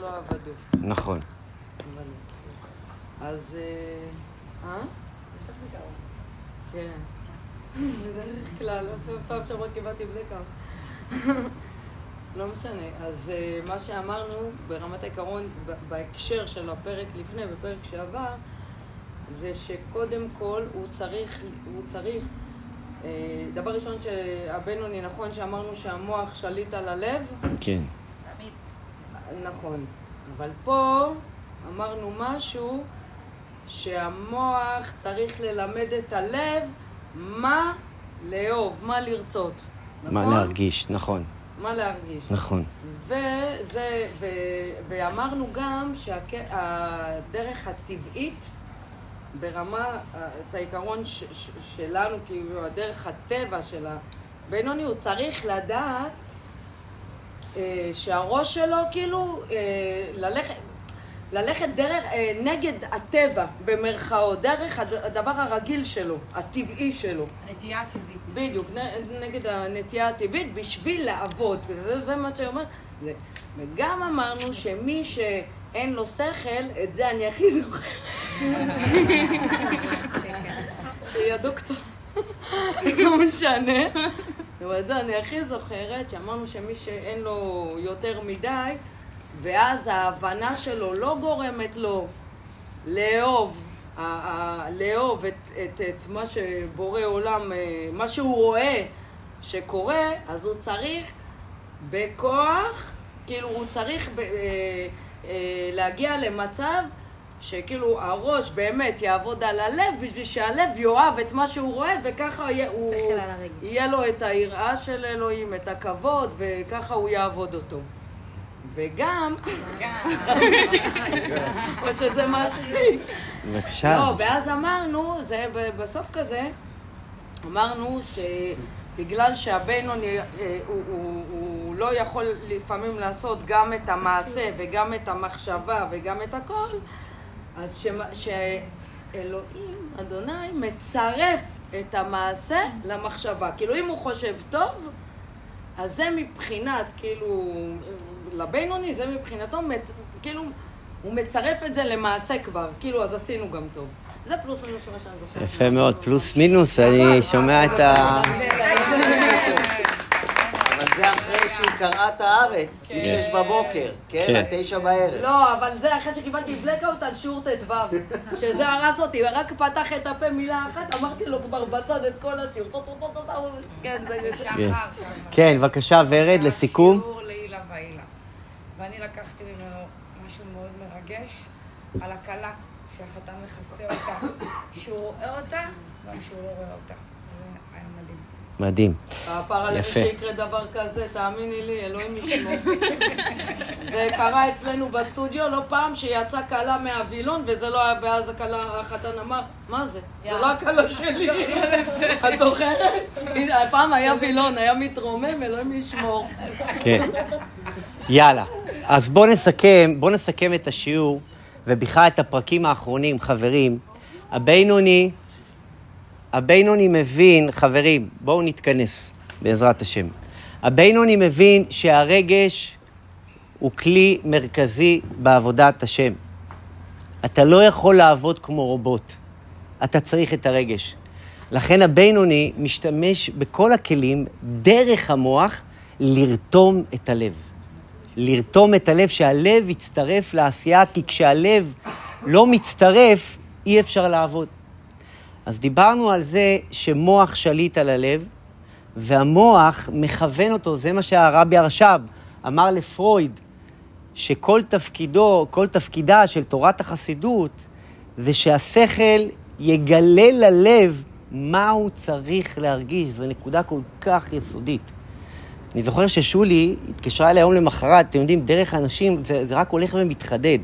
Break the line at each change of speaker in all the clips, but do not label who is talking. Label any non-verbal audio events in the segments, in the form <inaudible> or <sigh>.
לא עבדו.
נכון.
אז... אה? אה? כן. בדרך כלל, פעם שעברה קיבלתי בלקאוט. לא משנה. אז אה, מה שאמרנו ברמת העיקרון, בהקשר של הפרק לפני, בפרק שעבר, זה שקודם כל הוא צריך, הוא צריך, אה, דבר ראשון שהבינוני, נכון שאמרנו שהמוח שליט על הלב?
כן.
נכון. אבל פה אמרנו משהו שהמוח צריך ללמד את הלב מה לאהוב, מה לרצות.
מה
נכון?
להרגיש, נכון.
מה להרגיש.
נכון.
וזה, ו, ואמרנו גם שהדרך הטבעית ברמה, את העיקרון ש, ש, שלנו, כאילו, הדרך הטבע של הבינוני, הוא צריך לדעת שהראש שלו, כאילו, אה, ללכת... ללכת דרך, אה, נגד הטבע, במרכאות, דרך הד- הדבר הרגיל שלו, הטבעי שלו.
נטייה טבעית.
בדיוק, נגד הנטייה הטבעית, בשביל לעבוד, וזה זה מה שאומר. זה. וגם אמרנו שמי שאין לו שכל, את זה אני הכי זוכרת. <laughs> שידעו קצת, לא משנה. אבל את זה אני הכי זוכרת, שאמרנו שמי שאין לו יותר מדי, ואז ההבנה שלו לא גורמת לו לאהוב, לאהוב את, את, את מה שבורא עולם, אה, מה שהוא רואה שקורה, אז הוא צריך בכוח, כאילו הוא צריך ב, אה, אה, להגיע למצב שכאילו הראש באמת יעבוד על הלב בשביל שהלב יאהב את מה שהוא רואה וככה יהיה, הוא. יהיה לו את היראה של אלוהים, את הכבוד וככה הוא יעבוד אותו. וגם, או שזה מספיק.
בבקשה.
לא, ואז אמרנו, זה ב- בסוף כזה, אמרנו שבגלל שהבינוני, אה, הוא, הוא, הוא לא יכול לפעמים לעשות גם את המעשה וגם את המחשבה וגם את הכל, אז שאלוהים, אדוני, מצרף את המעשה למחשבה. כאילו, אם הוא חושב טוב, אז זה מבחינת, כאילו, לבינוני, זה מבחינתו, מצ... כאילו, הוא מצרף את זה למעשה כבר, כאילו, אז עשינו גם טוב. זה פלוס מינוס מה שאני זוכרת.
יפה מאוד, פלוס מינוס, אני שומע את ה...
זה אחרי שהיא קראה את הארץ, מ-6 בבוקר, כן?
כן.
עד 9 בערב.
לא, אבל זה אחרי שקיבלתי בלקאוט על שיעור ט"ו, שזה הרס אותי, רק פתח את הפה מילה אחת, אמרתי לו כבר בצד את כל השיעור, טו טו טו טו טו, מסכן, זה...
כן.
שחר, שחר.
כן, בבקשה, ורד, לסיכום.
שיעור לעילה ועילה. ואני לקחתי ממנו משהו מאוד מרגש על הכלה, שהחתן מכסה אותה, שהוא רואה אותה, גם שהוא לא רואה אותה. מדהים.
הפער
יפה.
שיקרה דבר כזה, תאמיני לי, אלוהים ישמור. <laughs> זה קרה אצלנו בסטודיו לא פעם שיצאה כלה מהווילון וזה לא היה, ואז הכלה, החתן אמר, מה זה? זה לא הכלה שלי. <laughs> <laughs> את זוכרת? פעם היה וילון, היה מתרומם, אלוהים ישמור.
כן. יאללה. אז בואו נסכם, בואו נסכם את השיעור, ובכלל את הפרקים האחרונים, חברים. הבינוני, הבינוני מבין, חברים, בואו נתכנס, בעזרת השם. הבינוני מבין שהרגש הוא כלי מרכזי בעבודת השם. אתה לא יכול לעבוד כמו רובוט. אתה צריך את הרגש. לכן הבינוני משתמש בכל הכלים, דרך המוח, לרתום את הלב. לרתום את הלב, שהלב יצטרף לעשייה, כי כשהלב לא מצטרף, אי אפשר לעבוד. אז דיברנו על זה שמוח שליט על הלב, והמוח מכוון אותו, זה מה שהרבי הרש"ב אמר לפרויד, שכל תפקידו, כל תפקידה של תורת החסידות, זה שהשכל יגלה ללב מה הוא צריך להרגיש. זו נקודה כל כך יסודית. אני זוכר ששולי התקשרה אליי יום למחרת, אתם יודעים, דרך אנשים, זה, זה רק הולך ומתחדד.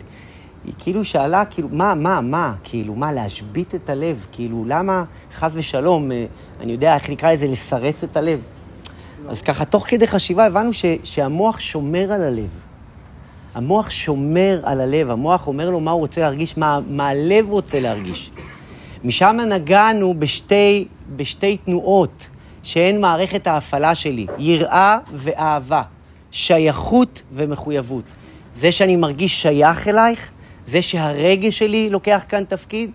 היא כאילו שאלה, כאילו, מה, מה, מה, כאילו, מה, להשבית את הלב? כאילו, למה, חס ושלום, אה, אני יודע איך נקרא לזה, לסרס את הלב? אז ככה, תוך כדי חשיבה הבנו ש, שהמוח שומר על הלב. המוח שומר על הלב, המוח אומר לו מה הוא רוצה להרגיש, מה, מה הלב רוצה להרגיש. משם נגענו בשתי, בשתי תנועות שהן מערכת ההפעלה שלי, יראה ואהבה, שייכות ומחויבות. זה שאני מרגיש שייך אלייך, זה שהרגש שלי לוקח כאן תפקיד,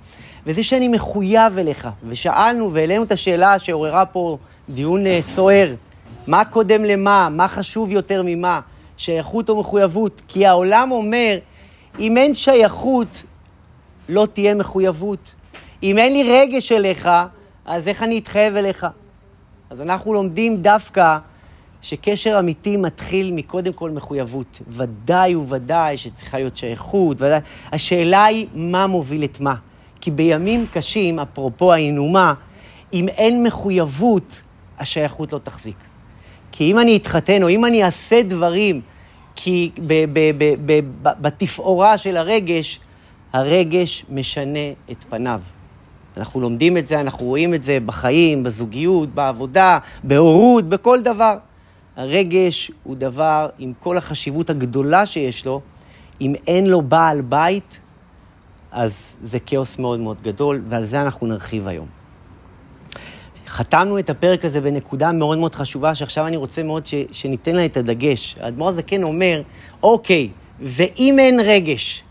וזה שאני מחויב אליך. ושאלנו והעלינו את השאלה שעוררה פה דיון אה, סוער, מה קודם למה, מה חשוב יותר ממה, שייכות או מחויבות? כי העולם אומר, אם אין שייכות, לא תהיה מחויבות. אם אין לי רגש אליך, אז איך אני אתחייב אליך? אז אנחנו לומדים דווקא שקשר אמיתי מתחיל מקודם כל מחויבות. ודאי וודאי שצריכה להיות שייכות, ודאי. השאלה היא מה מוביל את מה. כי בימים קשים, אפרופו האינומה, אם אין מחויבות, השייכות לא תחזיק. כי אם אני אתחתן, או אם אני אעשה דברים כי בתפאורה של הרגש, הרגש משנה את פניו. אנחנו לומדים את זה, אנחנו רואים את זה בחיים, בזוגיות, בעבודה, בהורות, בכל דבר. הרגש הוא דבר עם כל החשיבות הגדולה שיש לו, אם אין לו בעל בית, אז זה כאוס מאוד מאוד גדול, ועל זה אנחנו נרחיב היום. חתמנו את הפרק הזה בנקודה מאוד מאוד חשובה, שעכשיו אני רוצה מאוד ש, שניתן לה את הדגש. האדמו"ר הזקן אומר, אוקיי, ואם אין רגש,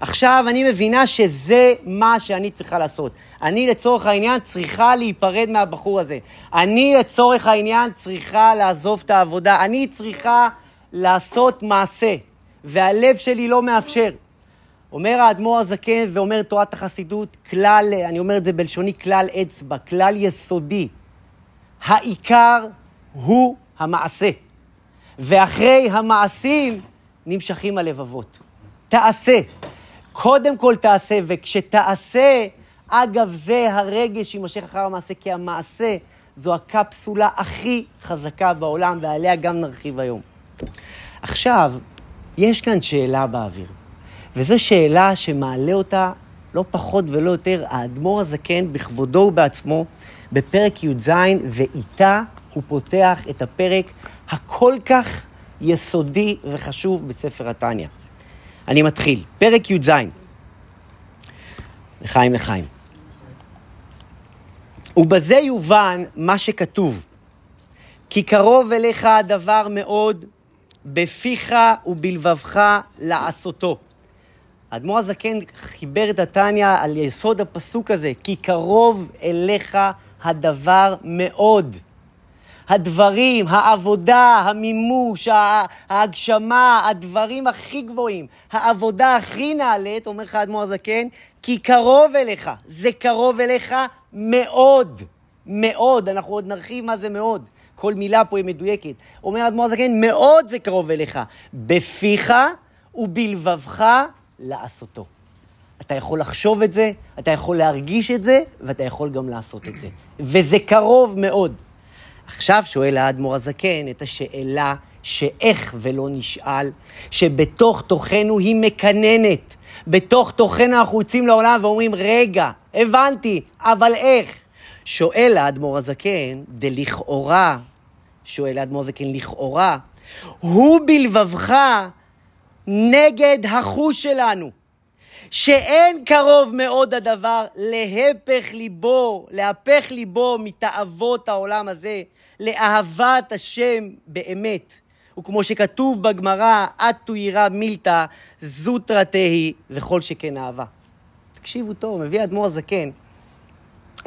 עכשיו אני מבינה שזה מה שאני צריכה לעשות. אני לצורך העניין צריכה להיפרד מהבחור הזה. אני לצורך העניין צריכה לעזוב את העבודה. אני צריכה לעשות מעשה, והלב שלי לא מאפשר. אומר האדמו"ר הזקן ואומר תורת החסידות, כלל, אני אומר את זה בלשוני, כלל אצבע, כלל יסודי. העיקר הוא המעשה. ואחרי המעשים נמשכים הלבבות. תעשה. קודם כל תעשה, וכשתעשה, אגב זה הרגש יימשך אחר המעשה, כי המעשה זו הקפסולה הכי חזקה בעולם, ועליה גם נרחיב היום. עכשיו, יש כאן שאלה באוויר. וזו שאלה שמעלה אותה לא פחות ולא יותר האדמו"ר הזקן בכבודו ובעצמו בפרק י"ז, ואיתה הוא פותח את הפרק הכל כך יסודי וחשוב בספר התניא. אני מתחיל. פרק י"ז. לחיים לחיים. ובזה יובן מה שכתוב, כי קרוב אליך הדבר מאוד, בפיך ובלבבך לעשותו. האדמו"ר הזקן חיבר את התניא על יסוד הפסוק הזה, כי קרוב אליך הדבר מאוד. הדברים, העבודה, המימוש, ההגשמה, הדברים הכי גבוהים, העבודה הכי נעלית, אומר לך האדמו"ר הזקן, כי קרוב אליך, זה קרוב אליך מאוד, מאוד, אנחנו עוד נרחיב מה זה מאוד. כל מילה פה היא מדויקת. אומר האדמו"ר הזקן, מאוד זה קרוב אליך. בפיך ובלבבך לעשותו. אתה יכול לחשוב את זה, אתה יכול להרגיש את זה, ואתה יכול גם לעשות את זה. וזה קרוב מאוד. עכשיו שואל האדמו"ר הזקן את השאלה שאיך ולא נשאל, שבתוך תוכנו היא מקננת. בתוך תוכנו אנחנו יוצאים לעולם ואומרים, רגע, הבנתי, אבל איך? שואל האדמו"ר הזקן, דלכאורה, שואל האדמו"ר הזקן, לכאורה, הוא בלבבך נגד החוש שלנו. שאין קרוב מאוד הדבר להפך ליבו, להפך ליבו מתאוות העולם הזה, לאהבת השם באמת. וכמו שכתוב בגמרא, אטו ירא מילתא, זוטרא תהי, וכל שכן אהבה. תקשיבו טוב, מביא האדמו"ר הזקן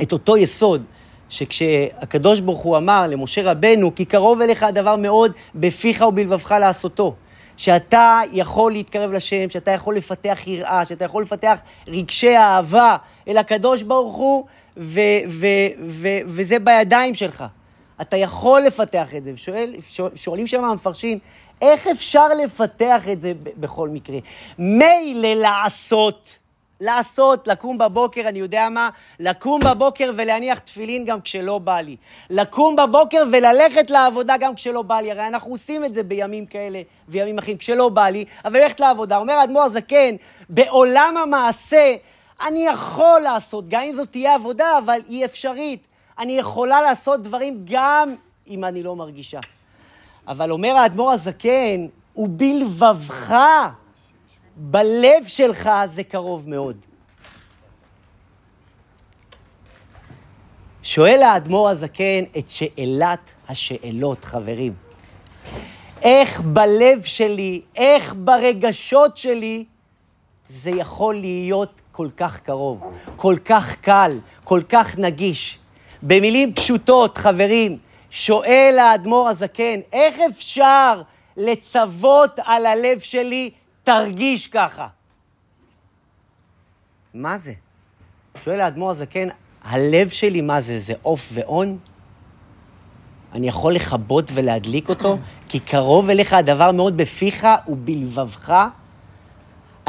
את אותו יסוד, שכשהקדוש ברוך הוא אמר למשה רבנו, כי קרוב אליך הדבר מאוד בפיך ובלבבך לעשותו. שאתה יכול להתקרב לשם, שאתה יכול לפתח יראה, שאתה יכול לפתח רגשי אהבה אל הקדוש ברוך הוא, ו- ו- ו- וזה בידיים שלך. אתה יכול לפתח את זה. ושואל, שואלים שם המפרשים, איך אפשר לפתח את זה בכל מקרה? מילא לעשות. לעשות, לקום בבוקר, אני יודע מה, לקום בבוקר ולהניח תפילין גם כשלא בא לי. לקום בבוקר וללכת לעבודה גם כשלא בא לי. הרי אנחנו עושים את זה בימים כאלה וימים אחרים, כשלא בא לי, אבל ללכת לעבודה. אומר האדמו"ר הזקן, בעולם המעשה אני יכול לעשות, גם אם זאת תהיה עבודה, אבל היא אפשרית. אני יכולה לעשות דברים גם אם אני לא מרגישה. אבל אומר האדמו"ר הזקן, ובלבבך בלב שלך זה קרוב מאוד. שואל האדמו"ר הזקן את שאלת השאלות, חברים. איך בלב שלי, איך ברגשות שלי, זה יכול להיות כל כך קרוב, כל כך קל, כל כך נגיש. במילים פשוטות, חברים, שואל האדמו"ר הזקן, איך אפשר לצוות על הלב שלי, תרגיש ככה? מה זה? שואל האדמו"ר הזקן, הלב שלי, מה זה? זה עוף ואון? אני יכול לכבות ולהדליק אותו? כי קרוב אליך הדבר מאוד בפיך ובלבבך.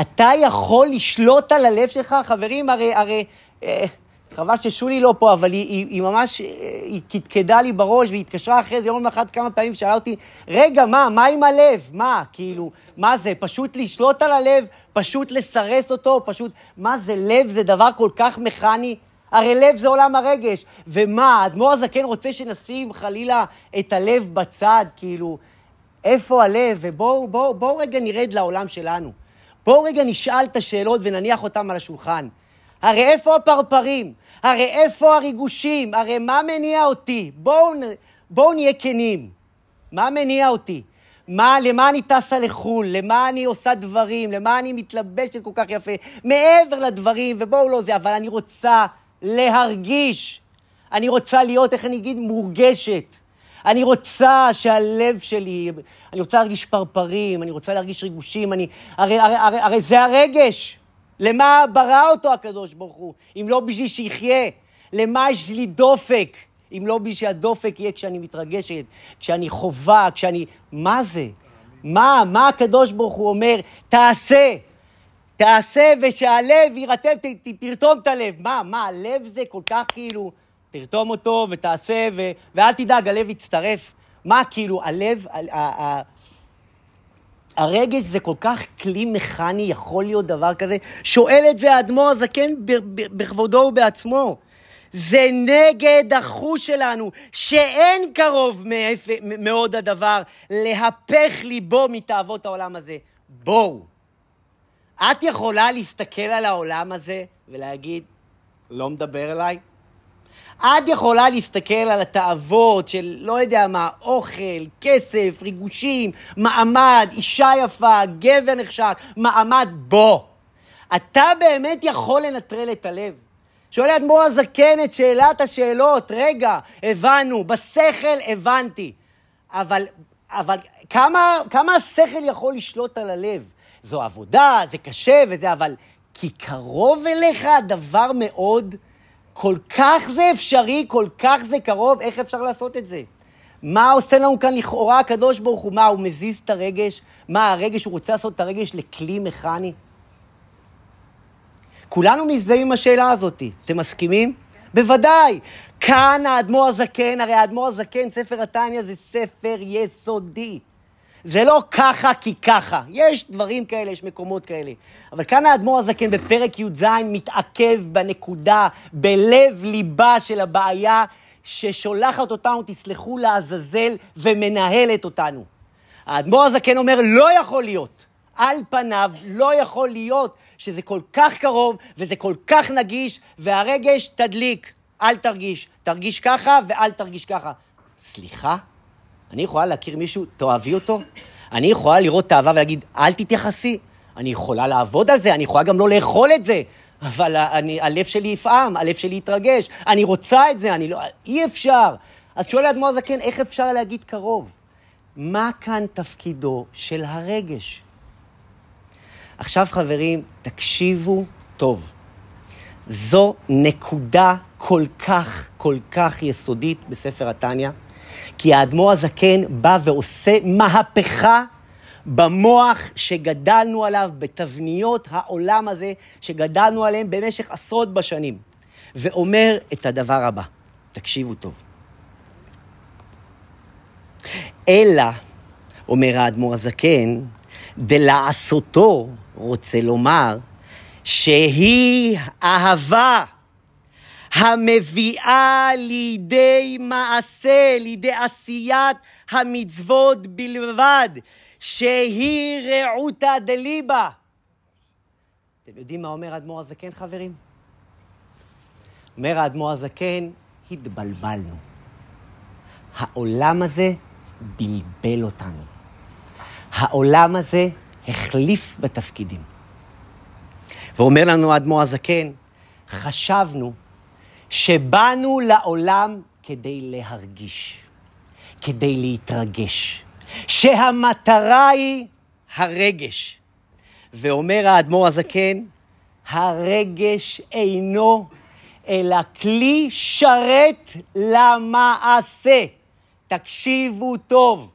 אתה יכול לשלוט על הלב שלך? חברים, הרי, הרי, אה, חבל ששולי לא פה, אבל היא, היא, היא ממש, אה, היא קדקדה לי בראש, והיא התקשרה אחרי זה יום אחד כמה פעמים, שאלה אותי, רגע, מה, מה עם הלב? מה, כאילו, מה זה, פשוט לשלוט על הלב, פשוט לסרס אותו, פשוט, מה זה, לב זה דבר כל כך מכני? הרי לב זה עולם הרגש. ומה, האדמו"ר הזקן רוצה שנשים חלילה את הלב בצד, כאילו, איפה הלב? ובואו בוא, בוא רגע נרד לעולם שלנו. בואו רגע נשאל את השאלות ונניח אותן על השולחן. הרי איפה הפרפרים? הרי איפה הריגושים? הרי מה מניע אותי? בואו בוא נהיה כנים. מה מניע אותי? מה, למה אני טסה לחו"ל? למה אני עושה דברים? למה אני מתלבשת כל כך יפה? מעבר לדברים, ובואו לא זה, אבל אני רוצה להרגיש. אני רוצה להיות, איך אני אגיד, מורגשת. אני רוצה שהלב שלי, אני רוצה להרגיש פרפרים, אני רוצה להרגיש ריגושים, אני... הרי, הרי, הרי, הרי זה הרגש. למה ברא אותו הקדוש ברוך הוא, אם לא בשביל שיחיה? למה יש לי דופק, אם לא בשביל שהדופק יהיה כשאני מתרגשת, כשאני חובה, כשאני... מה זה? מה? מה הקדוש ברוך הוא אומר? תעשה. תעשה ושהלב יירתם, ת, ת, תרתום את הלב. מה, מה, הלב זה כל כך כאילו, תרתום אותו ותעשה, ו, ואל תדאג, הלב יצטרף. מה, כאילו, הלב, ה, ה, ה, הרגש זה כל כך כלי מכני, יכול להיות דבר כזה? שואל את זה האדמו"ר הזקן בכבודו ובעצמו. זה נגד החוש שלנו, שאין קרוב מאוד הדבר להפך ליבו מתאוות העולם הזה. בואו. את יכולה להסתכל על העולם הזה ולהגיד, לא מדבר אליי? את יכולה להסתכל על התאוות של לא יודע מה, אוכל, כסף, ריגושים, מעמד, אישה יפה, גבר נחשק, מעמד, בוא. אתה באמת יכול לנטרל את הלב. שואל האדמו"ר הזקן את שאלת השאלות, רגע, הבנו, בשכל הבנתי. אבל, אבל כמה, כמה השכל יכול לשלוט על הלב? זו עבודה, זה קשה וזה, אבל כי קרוב אליך הדבר מאוד, כל כך זה אפשרי, כל כך זה קרוב, איך אפשר לעשות את זה? מה עושה לנו כאן לכאורה הקדוש ברוך הוא? מה, הוא מזיז את הרגש? מה, הרגש, הוא רוצה לעשות את הרגש לכלי מכני? כולנו מזדהים עם השאלה הזאת. אתם מסכימים? בוודאי. כאן האדמו"ר הזקן, הרי האדמו"ר הזקן, ספר התניא זה ספר יסודי. זה לא ככה כי ככה. יש דברים כאלה, יש מקומות כאלה. אבל כאן האדמו"ר הזקן בפרק י"ז מתעכב בנקודה, בלב ליבה של הבעיה ששולחת אותנו, תסלחו לעזאזל, ומנהלת אותנו. האדמו"ר הזקן אומר, לא יכול להיות. על פניו לא יכול להיות שזה כל כך קרוב וזה כל כך נגיש, והרגש תדליק, אל תרגיש. תרגיש ככה ואל תרגיש ככה. סליחה? אני יכולה להכיר מישהו, תאהבי אותו? אני יכולה לראות תאווה ולהגיד, אל תתייחסי. אני יכולה לעבוד על זה, אני יכולה גם לא לאכול את זה. אבל אני, הלב שלי יפעם, הלב שלי יתרגש. אני רוצה את זה, אני לא... אי אפשר. אז שואל האדמו"ר הזקן, איך אפשר להגיד קרוב? מה כאן תפקידו של הרגש? עכשיו, חברים, תקשיבו טוב. זו נקודה כל כך, כל כך יסודית בספר התניא. כי האדמו"ר הזקן בא ועושה מהפכה במוח שגדלנו עליו, בתבניות העולם הזה שגדלנו עליהם במשך עשרות בשנים, ואומר את הדבר הבא, תקשיבו טוב. אלא, אומר האדמו"ר הזקן, דלעשותו רוצה לומר שהיא אהבה. המביאה לידי מעשה, לידי עשיית המצוות בלבד, שהיא רעותא דליבה. אתם יודעים מה אומר האדמו"ר הזקן, חברים? אומר האדמו"ר הזקן, התבלבלנו. העולם הזה בלבל אותנו. העולם הזה החליף בתפקידים. ואומר לנו האדמו"ר הזקן, חשבנו שבאנו לעולם כדי להרגיש, כדי להתרגש, שהמטרה היא הרגש. ואומר האדמו"ר הזקן, הרגש אינו אלא כלי שרת למעשה. תקשיבו טוב.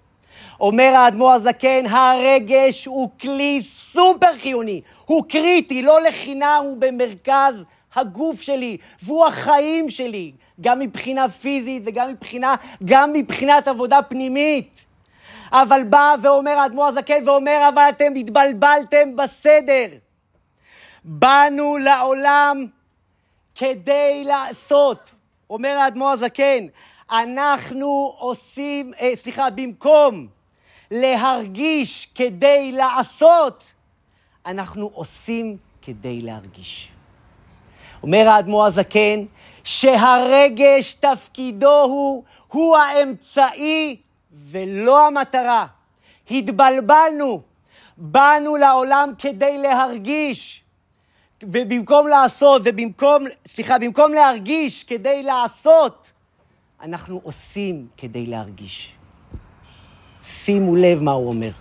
אומר האדמו"ר הזקן, הרגש הוא כלי סופר חיוני, הוא קריטי, לא לחינם, הוא במרכז הגוף שלי, והוא החיים שלי, גם מבחינה פיזית וגם מבחינה, גם מבחינת עבודה פנימית. אבל בא ואומר האדמו"ר הזקן ואומר, אבל אתם התבלבלתם בסדר. באנו לעולם כדי לעשות. אומר האדמו"ר הזקן, אנחנו עושים, אה, סליחה, במקום להרגיש כדי לעשות, אנחנו עושים כדי להרגיש. אומר האדמו"ר הזקן, שהרגש תפקידו הוא, הוא האמצעי ולא המטרה. התבלבלנו, באנו לעולם כדי להרגיש, ובמקום לעשות, ובמקום, סליחה, במקום להרגיש כדי לעשות, אנחנו עושים כדי להרגיש. שימו לב מה הוא אומר.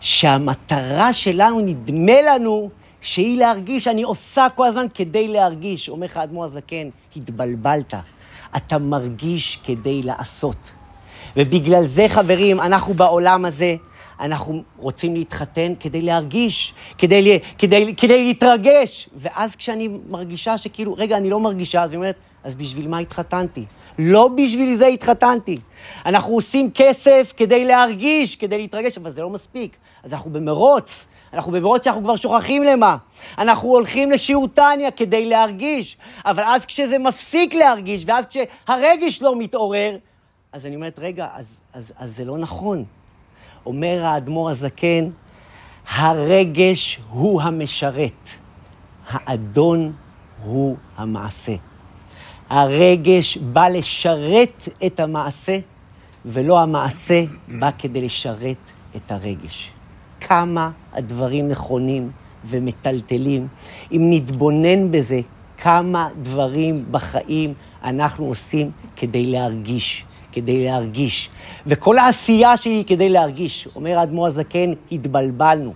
שהמטרה שלנו, נדמה לנו, שהיא להרגיש, אני עושה כל הזמן כדי להרגיש. אומר לך האדמו"ר הזקן, התבלבלת. אתה מרגיש כדי לעשות. ובגלל זה, חברים, אנחנו בעולם הזה, אנחנו רוצים להתחתן כדי להרגיש, כדי, כדי, כדי להתרגש. ואז כשאני מרגישה שכאילו, רגע, אני לא מרגישה, אז היא אומרת, אז בשביל מה התחתנתי? לא בשביל זה התחתנתי. אנחנו עושים כסף כדי להרגיש, כדי להתרגש, אבל זה לא מספיק. אז אנחנו במרוץ. אנחנו במרוץ שאנחנו כבר שוכחים למה. אנחנו הולכים לשיעור טניה כדי להרגיש, אבל אז כשזה מפסיק להרגיש, ואז כשהרגש לא מתעורר, אז אני אומרת, רגע, אז, אז, אז זה לא נכון. אומר האדמו"ר הזקן, הרגש הוא המשרת, האדון הוא המעשה. הרגש בא לשרת את המעשה, ולא המעשה בא כדי לשרת את הרגש. כמה הדברים נכונים ומטלטלים. אם נתבונן בזה, כמה דברים בחיים אנחנו עושים כדי להרגיש, כדי להרגיש. וכל העשייה שלי כדי להרגיש. אומר האדמו"ר הזקן, התבלבלנו.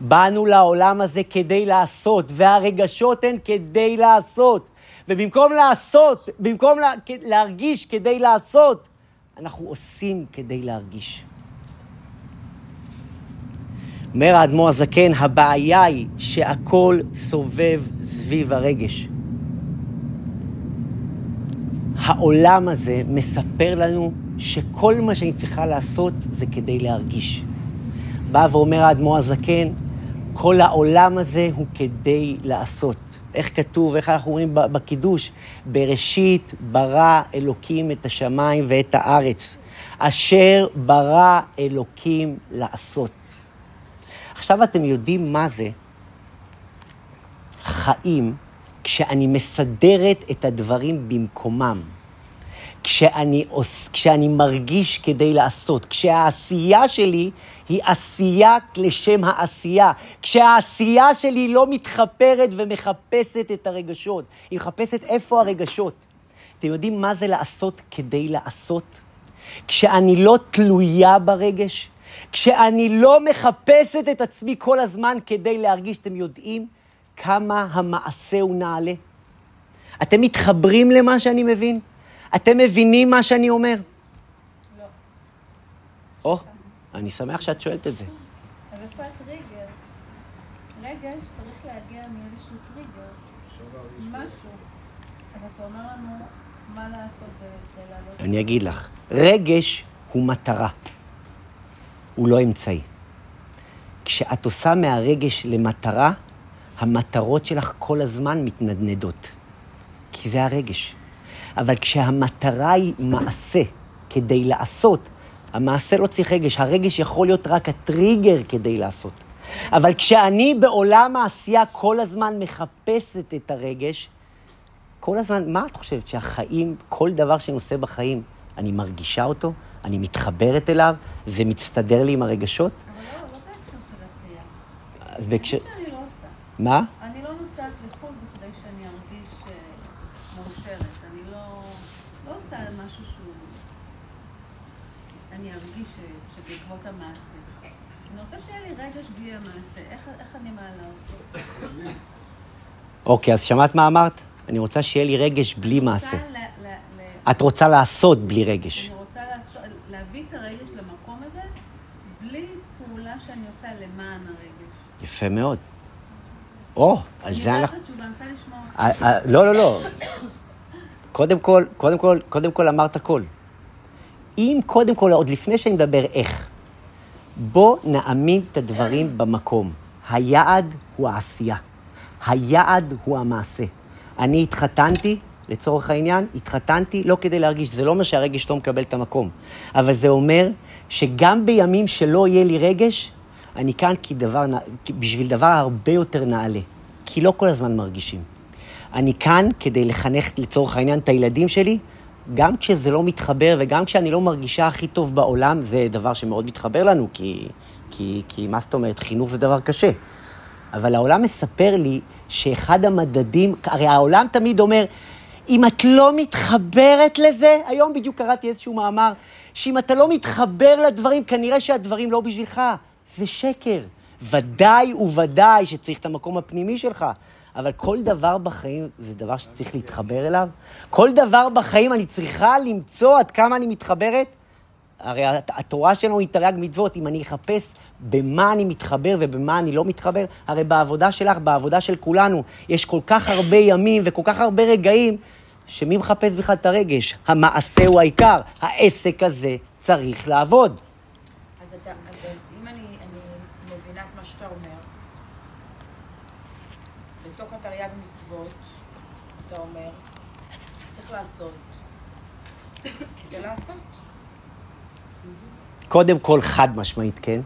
באנו לעולם הזה כדי לעשות, והרגשות הן כדי לעשות. ובמקום לעשות, במקום לה, להרגיש כדי לעשות, אנחנו עושים כדי להרגיש. אומר האדמו"ר הזקן, הבעיה היא שהכל סובב סביב הרגש. העולם הזה מספר לנו שכל מה שאני צריכה לעשות זה כדי להרגיש. בא ואומר האדמו"ר הזקן, כל העולם הזה הוא כדי לעשות. איך כתוב, איך אנחנו אומרים בקידוש? בראשית ברא אלוקים את השמיים ואת הארץ, אשר ברא אלוקים לעשות. עכשיו אתם יודעים מה זה חיים כשאני מסדרת את הדברים במקומם. כשאני, כשאני מרגיש כדי לעשות, כשהעשייה שלי היא עשייה לשם העשייה, כשהעשייה שלי לא מתחפרת ומחפשת את הרגשות, היא מחפשת איפה הרגשות. אתם יודעים מה זה לעשות כדי לעשות? כשאני לא תלויה ברגש, כשאני לא מחפשת את עצמי כל הזמן כדי להרגיש, אתם יודעים כמה המעשה הוא נעלה? אתם מתחברים למה שאני מבין? אתם מבינים מה שאני אומר?
לא.
או, אני שמח שאת שואלת את זה.
אז איפה הטריגר? רגש צריך להגיע מאיזשהו טריגר, משהו. אז אתה אומר לנו מה לעשות כדי לעלות.
אני אגיד לך, רגש הוא מטרה, הוא לא אמצעי. כשאת עושה מהרגש למטרה, המטרות שלך כל הזמן מתנדנדות. כי זה הרגש. אבל כשהמטרה היא מעשה כדי לעשות, המעשה לא צריך רגש, הרגש יכול להיות רק הטריגר כדי לעשות. אבל כשאני בעולם העשייה כל הזמן מחפשת את הרגש, כל הזמן, מה את חושבת שהחיים, כל דבר שאני עושה בחיים, אני מרגישה אותו, אני מתחברת אליו, זה מצטדר לי עם הרגשות.
אבל לא, לא בהקשר של עשייה.
אז בהקשר...
שאני לא עושה.
מה?
אני לא נוסעת לחו"ל בכדי שאני ארגיש אה, מאושרת. אני לא, לא עושה משהו שהוא... אני ארגיש ש- שבעקבות המעשה. אני רוצה שיהיה לי רגש בלי המעשה. איך, איך אני מעלה אותו?
אוקיי, אז שמעת מה אמרת? אני רוצה שיהיה לי רגש בלי מעשה. את רוצה לעשות בלי רגש.
אני רוצה לעשות, להביא את הרגש למקום הזה בלי פעולה שאני עושה למען הרגש.
יפה מאוד. או, על זה
אני
אנחנו...
אני רוצה לשמוע.
אה, אה, לא, לא, לא. קודם כל, קודם כל, קודם כל אמרת הכל. אם קודם כל, עוד לפני שאני מדבר איך, בוא נעמיד את הדברים במקום. היעד הוא העשייה. היעד הוא המעשה. אני התחתנתי, לצורך העניין, התחתנתי לא כדי להרגיש, זה לא אומר שהרגש לא מקבל את המקום, אבל זה אומר שגם בימים שלא יהיה לי רגש, אני כאן כי דבר, בשביל דבר הרבה יותר נעלה, כי לא כל הזמן מרגישים. אני כאן כדי לחנך לצורך העניין את הילדים שלי, גם כשזה לא מתחבר וגם כשאני לא מרגישה הכי טוב בעולם, זה דבר שמאוד מתחבר לנו, כי, כי, כי מה זאת אומרת, חינוך זה דבר קשה. אבל העולם מספר לי שאחד המדדים, הרי העולם תמיד אומר, אם את לא מתחברת לזה, היום בדיוק קראתי איזשהו מאמר, שאם אתה לא מתחבר לדברים, כנראה שהדברים לא בשבילך. זה שקר. ודאי וודאי שצריך את המקום הפנימי שלך. אבל כל דבר בחיים זה דבר שצריך להתחבר אליו. כל דבר בחיים אני צריכה למצוא עד כמה אני מתחברת. הרי הת- התורה שלנו היא תרי"ג מצוות, אם אני אחפש במה אני מתחבר ובמה אני לא מתחבר, הרי בעבודה שלך, בעבודה של כולנו, יש כל כך הרבה ימים וכל כך הרבה רגעים, שמי מחפש בכלל את הרגש? המעשה הוא העיקר, העסק הזה צריך לעבוד.
אז, אתה, אז, אז אם אני, אני מבינה את מה שאתה אומר, בתוך התרי"ג מצוות, אתה אומר, צריך לעשות כדי לעשות.
קודם כל, חד משמעית, כן?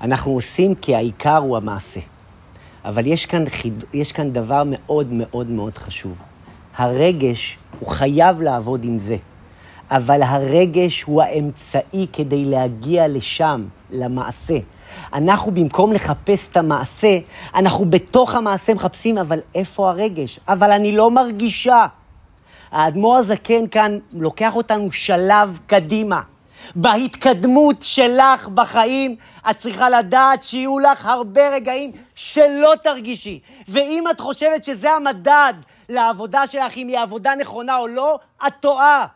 אנחנו עושים כי העיקר הוא המעשה. אבל יש כאן, חיד... יש כאן דבר מאוד מאוד מאוד חשוב. הרגש, הוא חייב לעבוד עם זה. אבל הרגש הוא האמצעי כדי להגיע לשם, למעשה. אנחנו, במקום לחפש את המעשה, אנחנו בתוך המעשה מחפשים, אבל איפה הרגש? אבל אני לא מרגישה. האדמו"ר הזקן כאן לוקח אותנו שלב קדימה. בהתקדמות שלך בחיים, את צריכה לדעת שיהיו לך הרבה רגעים שלא תרגישי. ואם את חושבת שזה המדד לעבודה שלך, אם היא עבודה נכונה או לא, את טועה.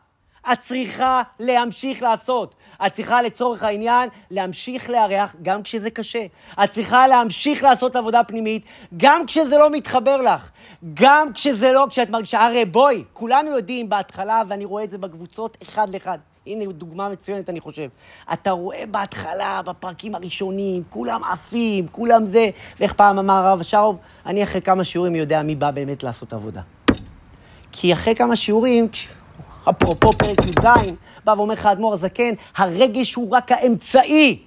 את צריכה להמשיך לעשות. את צריכה לצורך העניין להמשיך לארח גם כשזה קשה. את צריכה להמשיך לעשות עבודה פנימית גם כשזה לא מתחבר לך. גם כשזה לא, כשאת מרגישה, הרי בואי, כולנו יודעים בהתחלה, ואני רואה את זה בקבוצות אחד לאחד. הנה דוגמה מצוינת, אני חושב. אתה רואה בהתחלה, בפרקים הראשונים, כולם עפים, כולם זה, ואיך פעם אמר הרב שרוב, אני אחרי כמה שיעורים יודע מי בא באמת לעשות עבודה. כי אחרי כמה שיעורים, אפרופו פרק י"ז, בא ואומר לך האדמו"ר הזקן, הרגש הוא רק האמצעי.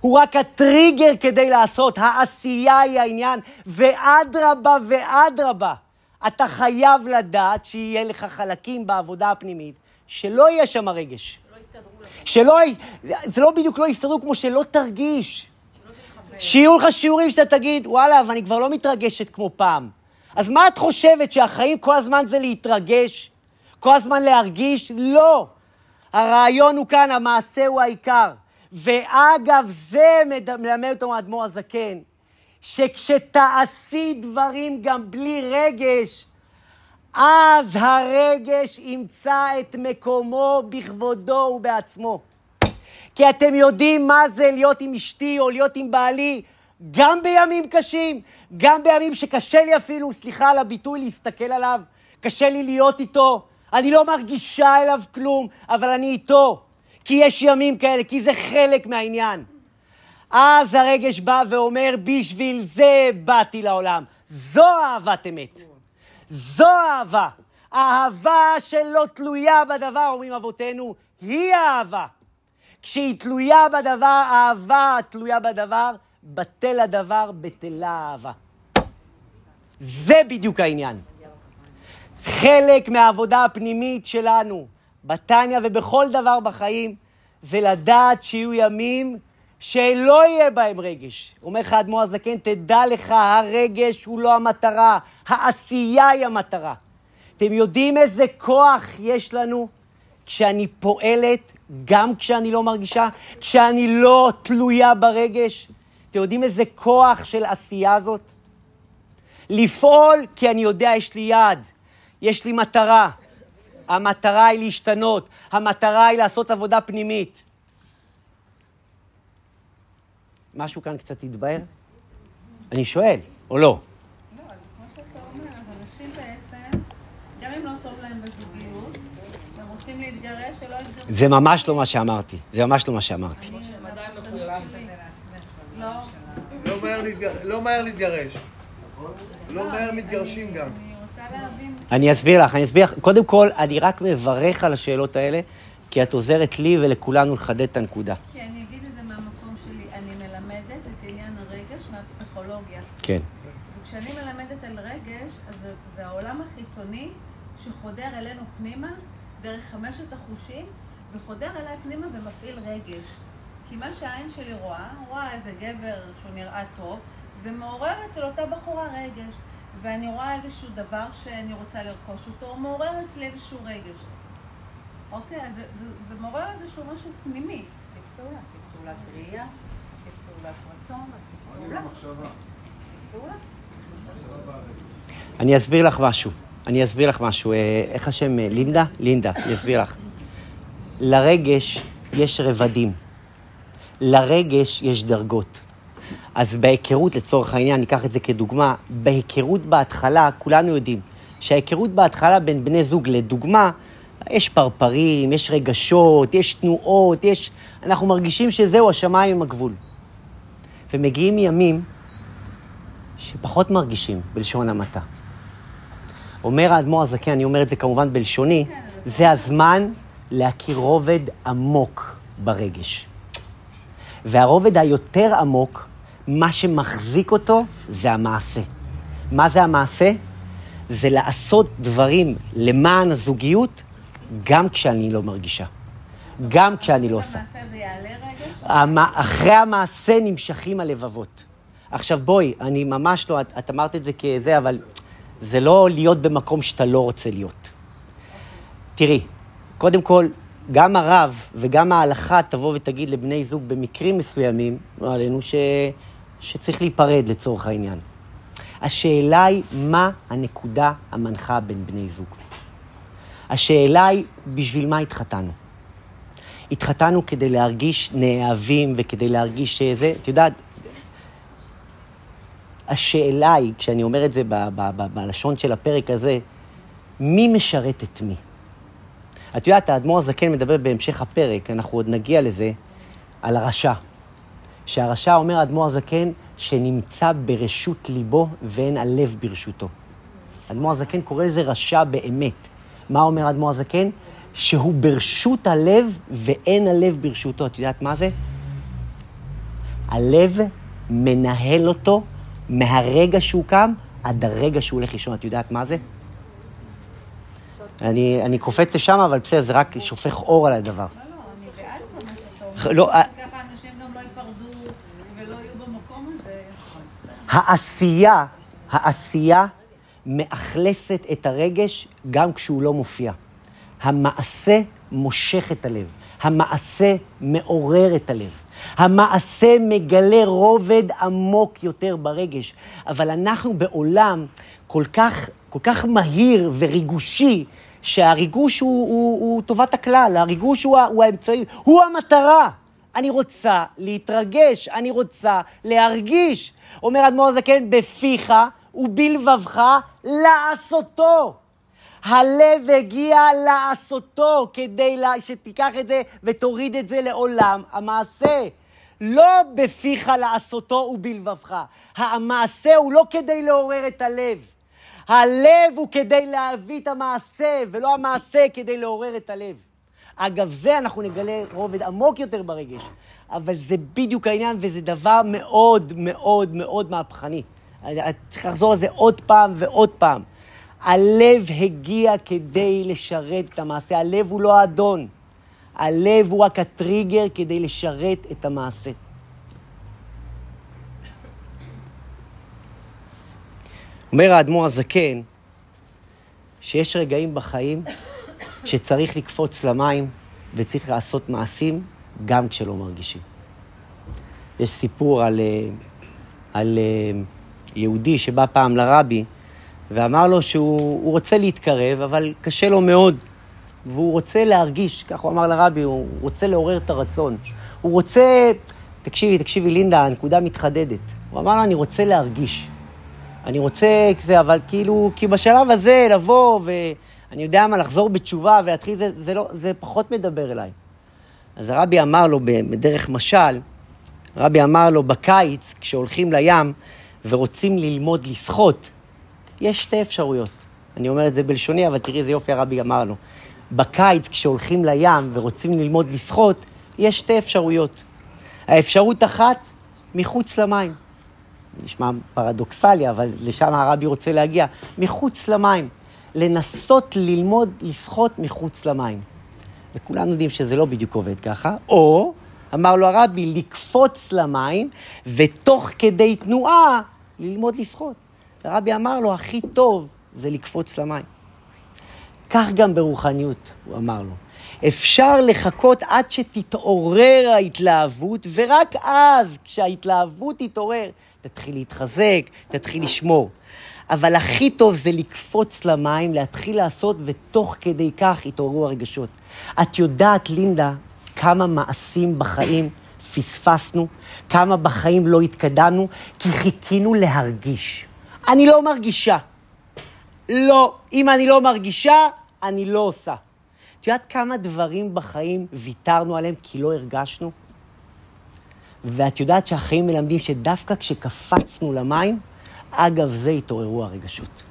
הוא רק הטריגר כדי לעשות, העשייה היא העניין, ואדרבה ואדרבה. אתה חייב לדעת שיהיה לך חלקים בעבודה הפנימית, שלא יהיה שם רגש. שלא, י- זה לא בדיוק לא יסתדרו כמו שלא תרגיש. שיהיו לך שיעורים שאתה תגיד, וואלה, אבל אני כבר לא מתרגשת כמו פעם. אז מה את חושבת, שהחיים כל הזמן זה להתרגש? כל הזמן להרגיש? לא. הרעיון הוא כאן, המעשה הוא העיקר. ואגב, זה מד- מלמד אותנו האדמו"ר הזקן, שכשתעשי דברים גם בלי רגש, אז הרגש ימצא את מקומו בכבודו ובעצמו. כי אתם יודעים מה זה להיות עם אשתי או להיות עם בעלי, גם בימים קשים, גם בימים שקשה לי אפילו, סליחה על הביטוי, להסתכל עליו, קשה לי להיות איתו, אני לא מרגישה אליו כלום, אבל אני איתו, כי יש ימים כאלה, כי זה חלק מהעניין. אז הרגש בא ואומר, בשביל זה באתי לעולם. זו אהבת אמת. זו אהבה. אהבה שלא תלויה בדבר, אומרים אבותינו, היא אהבה. כשהיא תלויה בדבר, אהבה תלויה בדבר, בטל הדבר, בטלה האהבה. זה בדיוק העניין. חלק מהעבודה הפנימית שלנו, בתניא ובכל דבר בחיים, זה לדעת שיהיו ימים שלא יהיה בהם רגש. אומר לך האדמו"ר הזקן, תדע לך, הרגש הוא לא המטרה, העשייה היא המטרה. אתם יודעים איזה כוח יש לנו כשאני פועלת, גם כשאני לא מרגישה, כשאני לא תלויה ברגש? אתם יודעים איזה כוח של עשייה זאת? לפעול כי אני יודע, יש לי יעד, יש לי מטרה. המטרה היא להשתנות, המטרה היא לעשות עבודה פנימית. משהו כאן קצת התבהר? אני שואל, או לא?
לא, כמו שאתה אומר, אנשים בעצם, גם אם לא טוב להם בזוגיות, הם רוצים להתגרש, שלא יתגרשו.
זה ממש לא מה שאמרתי. זה ממש לא מה שאמרתי.
אני
עדיין
דווקא
מחויבים.
שלי. לא.
לא מהר להתגר- לא מהר להתגרש. לא מהר מתגרשים גם.
אני
אסביר לך, אני אסביר לך. קודם כל, אני רק מברך על השאלות האלה, כי את עוזרת לי ולכולנו לחדד את הנקודה. כן.
וכשאני מלמדת על רגש, אז זה, זה העולם החיצוני שחודר אלינו פנימה דרך חמשת החושים, וחודר אליי פנימה ומפעיל רגש. כי מה שהעין שלי רואה, רואה איזה גבר שהוא נראה טוב, זה מעורר אצל אותה בחורה רגש. ואני רואה איזשהו דבר שאני רוצה לרכוש אותו, הוא מעורר אצלי איזשהו רגש. אוקיי? אז זה, זה, זה מעורר איזשהו משהו פנימי.
עשית פעולה, עשית פעולת ראייה, עשית פעולת רצון, עשית פעולה.
אני אסביר לך משהו. אני אסביר לך משהו. אה, איך השם? אה, לינדה? לינדה, אני אסביר לך. לרגש יש רבדים. לרגש יש דרגות. אז בהיכרות, לצורך העניין, ניקח את זה כדוגמה, בהיכרות בהתחלה, כולנו יודעים שההיכרות בהתחלה בין בני זוג, לדוגמה, יש פרפרים, יש רגשות, יש תנועות, יש... אנחנו מרגישים שזהו, השמיים עם הגבול. ומגיעים ימים שפחות מרגישים, בלשון המעטה. אומר האדמו"ר הזקן, אני אומר את זה כמובן בלשוני, זה הזמן להכיר רובד עמוק ברגש. והרובד היותר עמוק, מה שמחזיק אותו זה המעשה. מה זה המעשה? זה לעשות דברים למען הזוגיות, גם כשאני לא מרגישה. גם כשאני לא עושה.
המעשה הזה יעלה רגש?
אחרי המעשה נמשכים הלבבות. עכשיו בואי, אני ממש לא, את, את אמרת את זה כזה, אבל זה לא להיות במקום שאתה לא רוצה להיות. תראי, קודם כל, גם הרב וגם ההלכה תבוא ותגיד לבני זוג במקרים מסוימים, לא עלינו, ש, שצריך להיפרד לצורך העניין. השאלה היא, מה הנקודה המנחה בין בני זוג? השאלה היא, בשביל מה התחתנו? התחתנו כדי להרגיש נאהבים וכדי להרגיש שזה, את יודעת, השאלה היא, כשאני אומר את זה בלשון של הפרק הזה, מי משרת את מי? את יודעת, האדמו"ר הזקן מדבר בהמשך הפרק, אנחנו עוד נגיע לזה, על הרשע. שהרשע, אומר האדמו"ר הזקן, שנמצא ברשות ליבו ואין הלב ברשותו. האדמו"ר הזקן קורא לזה רשע באמת. מה אומר האדמו"ר הזקן? שהוא ברשות הלב ואין הלב ברשותו. את יודעת מה זה? הלב מנהל אותו מהרגע שהוא קם עד הרגע שהוא הולך לישון. את יודעת מה זה? אני, אני קופץ לשם, אבל בסדר, זה רק שופך אור על הדבר.
לא, לא, אני בעד כל מה שאתה אומר.
לא,
לא.
העשייה, העשייה מאכלסת את הרגש גם כשהוא לא מופיע. המעשה מושך את הלב. המעשה מעורר את הלב. המעשה מגלה רובד עמוק יותר ברגש. אבל אנחנו בעולם כל כך, כל כך מהיר וריגושי, שהריגוש הוא, הוא, הוא טובת הכלל, הריגוש הוא, הוא האמצעי, הוא המטרה. אני רוצה להתרגש, אני רוצה להרגיש. אומר אדמו"ר הזקן, בפיך ובלבבך לעשותו. הלב הגיע לעשותו כדי שתיקח את זה ותוריד את זה לעולם המעשה. לא בפיך לעשותו ובלבבך. המעשה הוא לא כדי לעורר את הלב. הלב הוא כדי להביא את המעשה, ולא המעשה כדי לעורר את הלב. אגב, זה אנחנו נגלה רובד עמוק יותר ברגש. אבל זה בדיוק העניין, וזה דבר מאוד מאוד מאוד מהפכני. אני צריך לחזור על זה עוד פעם ועוד פעם. הלב הגיע כדי לשרת את המעשה. הלב הוא לא האדון. הלב הוא רק הטריגר כדי לשרת את המעשה. אומר האדמו"ר הזקן, שיש רגעים בחיים שצריך לקפוץ למים וצריך לעשות מעשים גם כשלא מרגישים. יש סיפור על, אה, על אה, יהודי שבא פעם לרבי ואמר לו שהוא רוצה להתקרב, אבל קשה לו מאוד. והוא רוצה להרגיש, כך הוא אמר לרבי, הוא רוצה לעורר את הרצון. הוא רוצה, תקשיבי, תקשיבי, לינדה, הנקודה מתחדדת. הוא אמר לו, אני רוצה להרגיש. אני רוצה זה, אבל כאילו, כי בשלב הזה לבוא ואני יודע מה, לחזור בתשובה ולהתחיל, זה, זה, לא, זה פחות מדבר אליי. אז הרבי אמר לו בדרך משל, הרבי אמר לו, בקיץ, כשהולכים לים ורוצים ללמוד לשחות, יש שתי אפשרויות. אני אומר את זה בלשוני, אבל תראי איזה יופי הרבי אמר לו. בקיץ, כשהולכים לים ורוצים ללמוד לשחות, יש שתי אפשרויות. האפשרות אחת, מחוץ למים. נשמע פרדוקסלי, אבל לשם הרבי רוצה להגיע. מחוץ למים. לנסות ללמוד לשחות מחוץ למים. וכולנו יודעים שזה לא בדיוק עובד ככה. או, אמר לו הרבי, לקפוץ למים, ותוך כדי תנועה ללמוד לשחות. הרבי אמר לו, הכי טוב זה לקפוץ למים. כך גם ברוחניות, הוא אמר לו. אפשר לחכות עד שתתעורר ההתלהבות, ורק אז, כשההתלהבות תתעורר, תתחיל להתחזק, תתחיל לשמור. אבל הכי טוב זה לקפוץ למים, להתחיל לעשות, ותוך כדי כך יתעוררו הרגשות. את יודעת, לינדה, כמה מעשים בחיים פספסנו, כמה בחיים לא התקדמנו, כי חיכינו להרגיש. אני לא מרגישה. לא. אם אני לא מרגישה, אני לא עושה. את יודעת כמה דברים בחיים ויתרנו עליהם כי לא הרגשנו? ואת יודעת שהחיים מלמדים שדווקא כשקפצנו למים, אגב זה התעוררו הרגשות.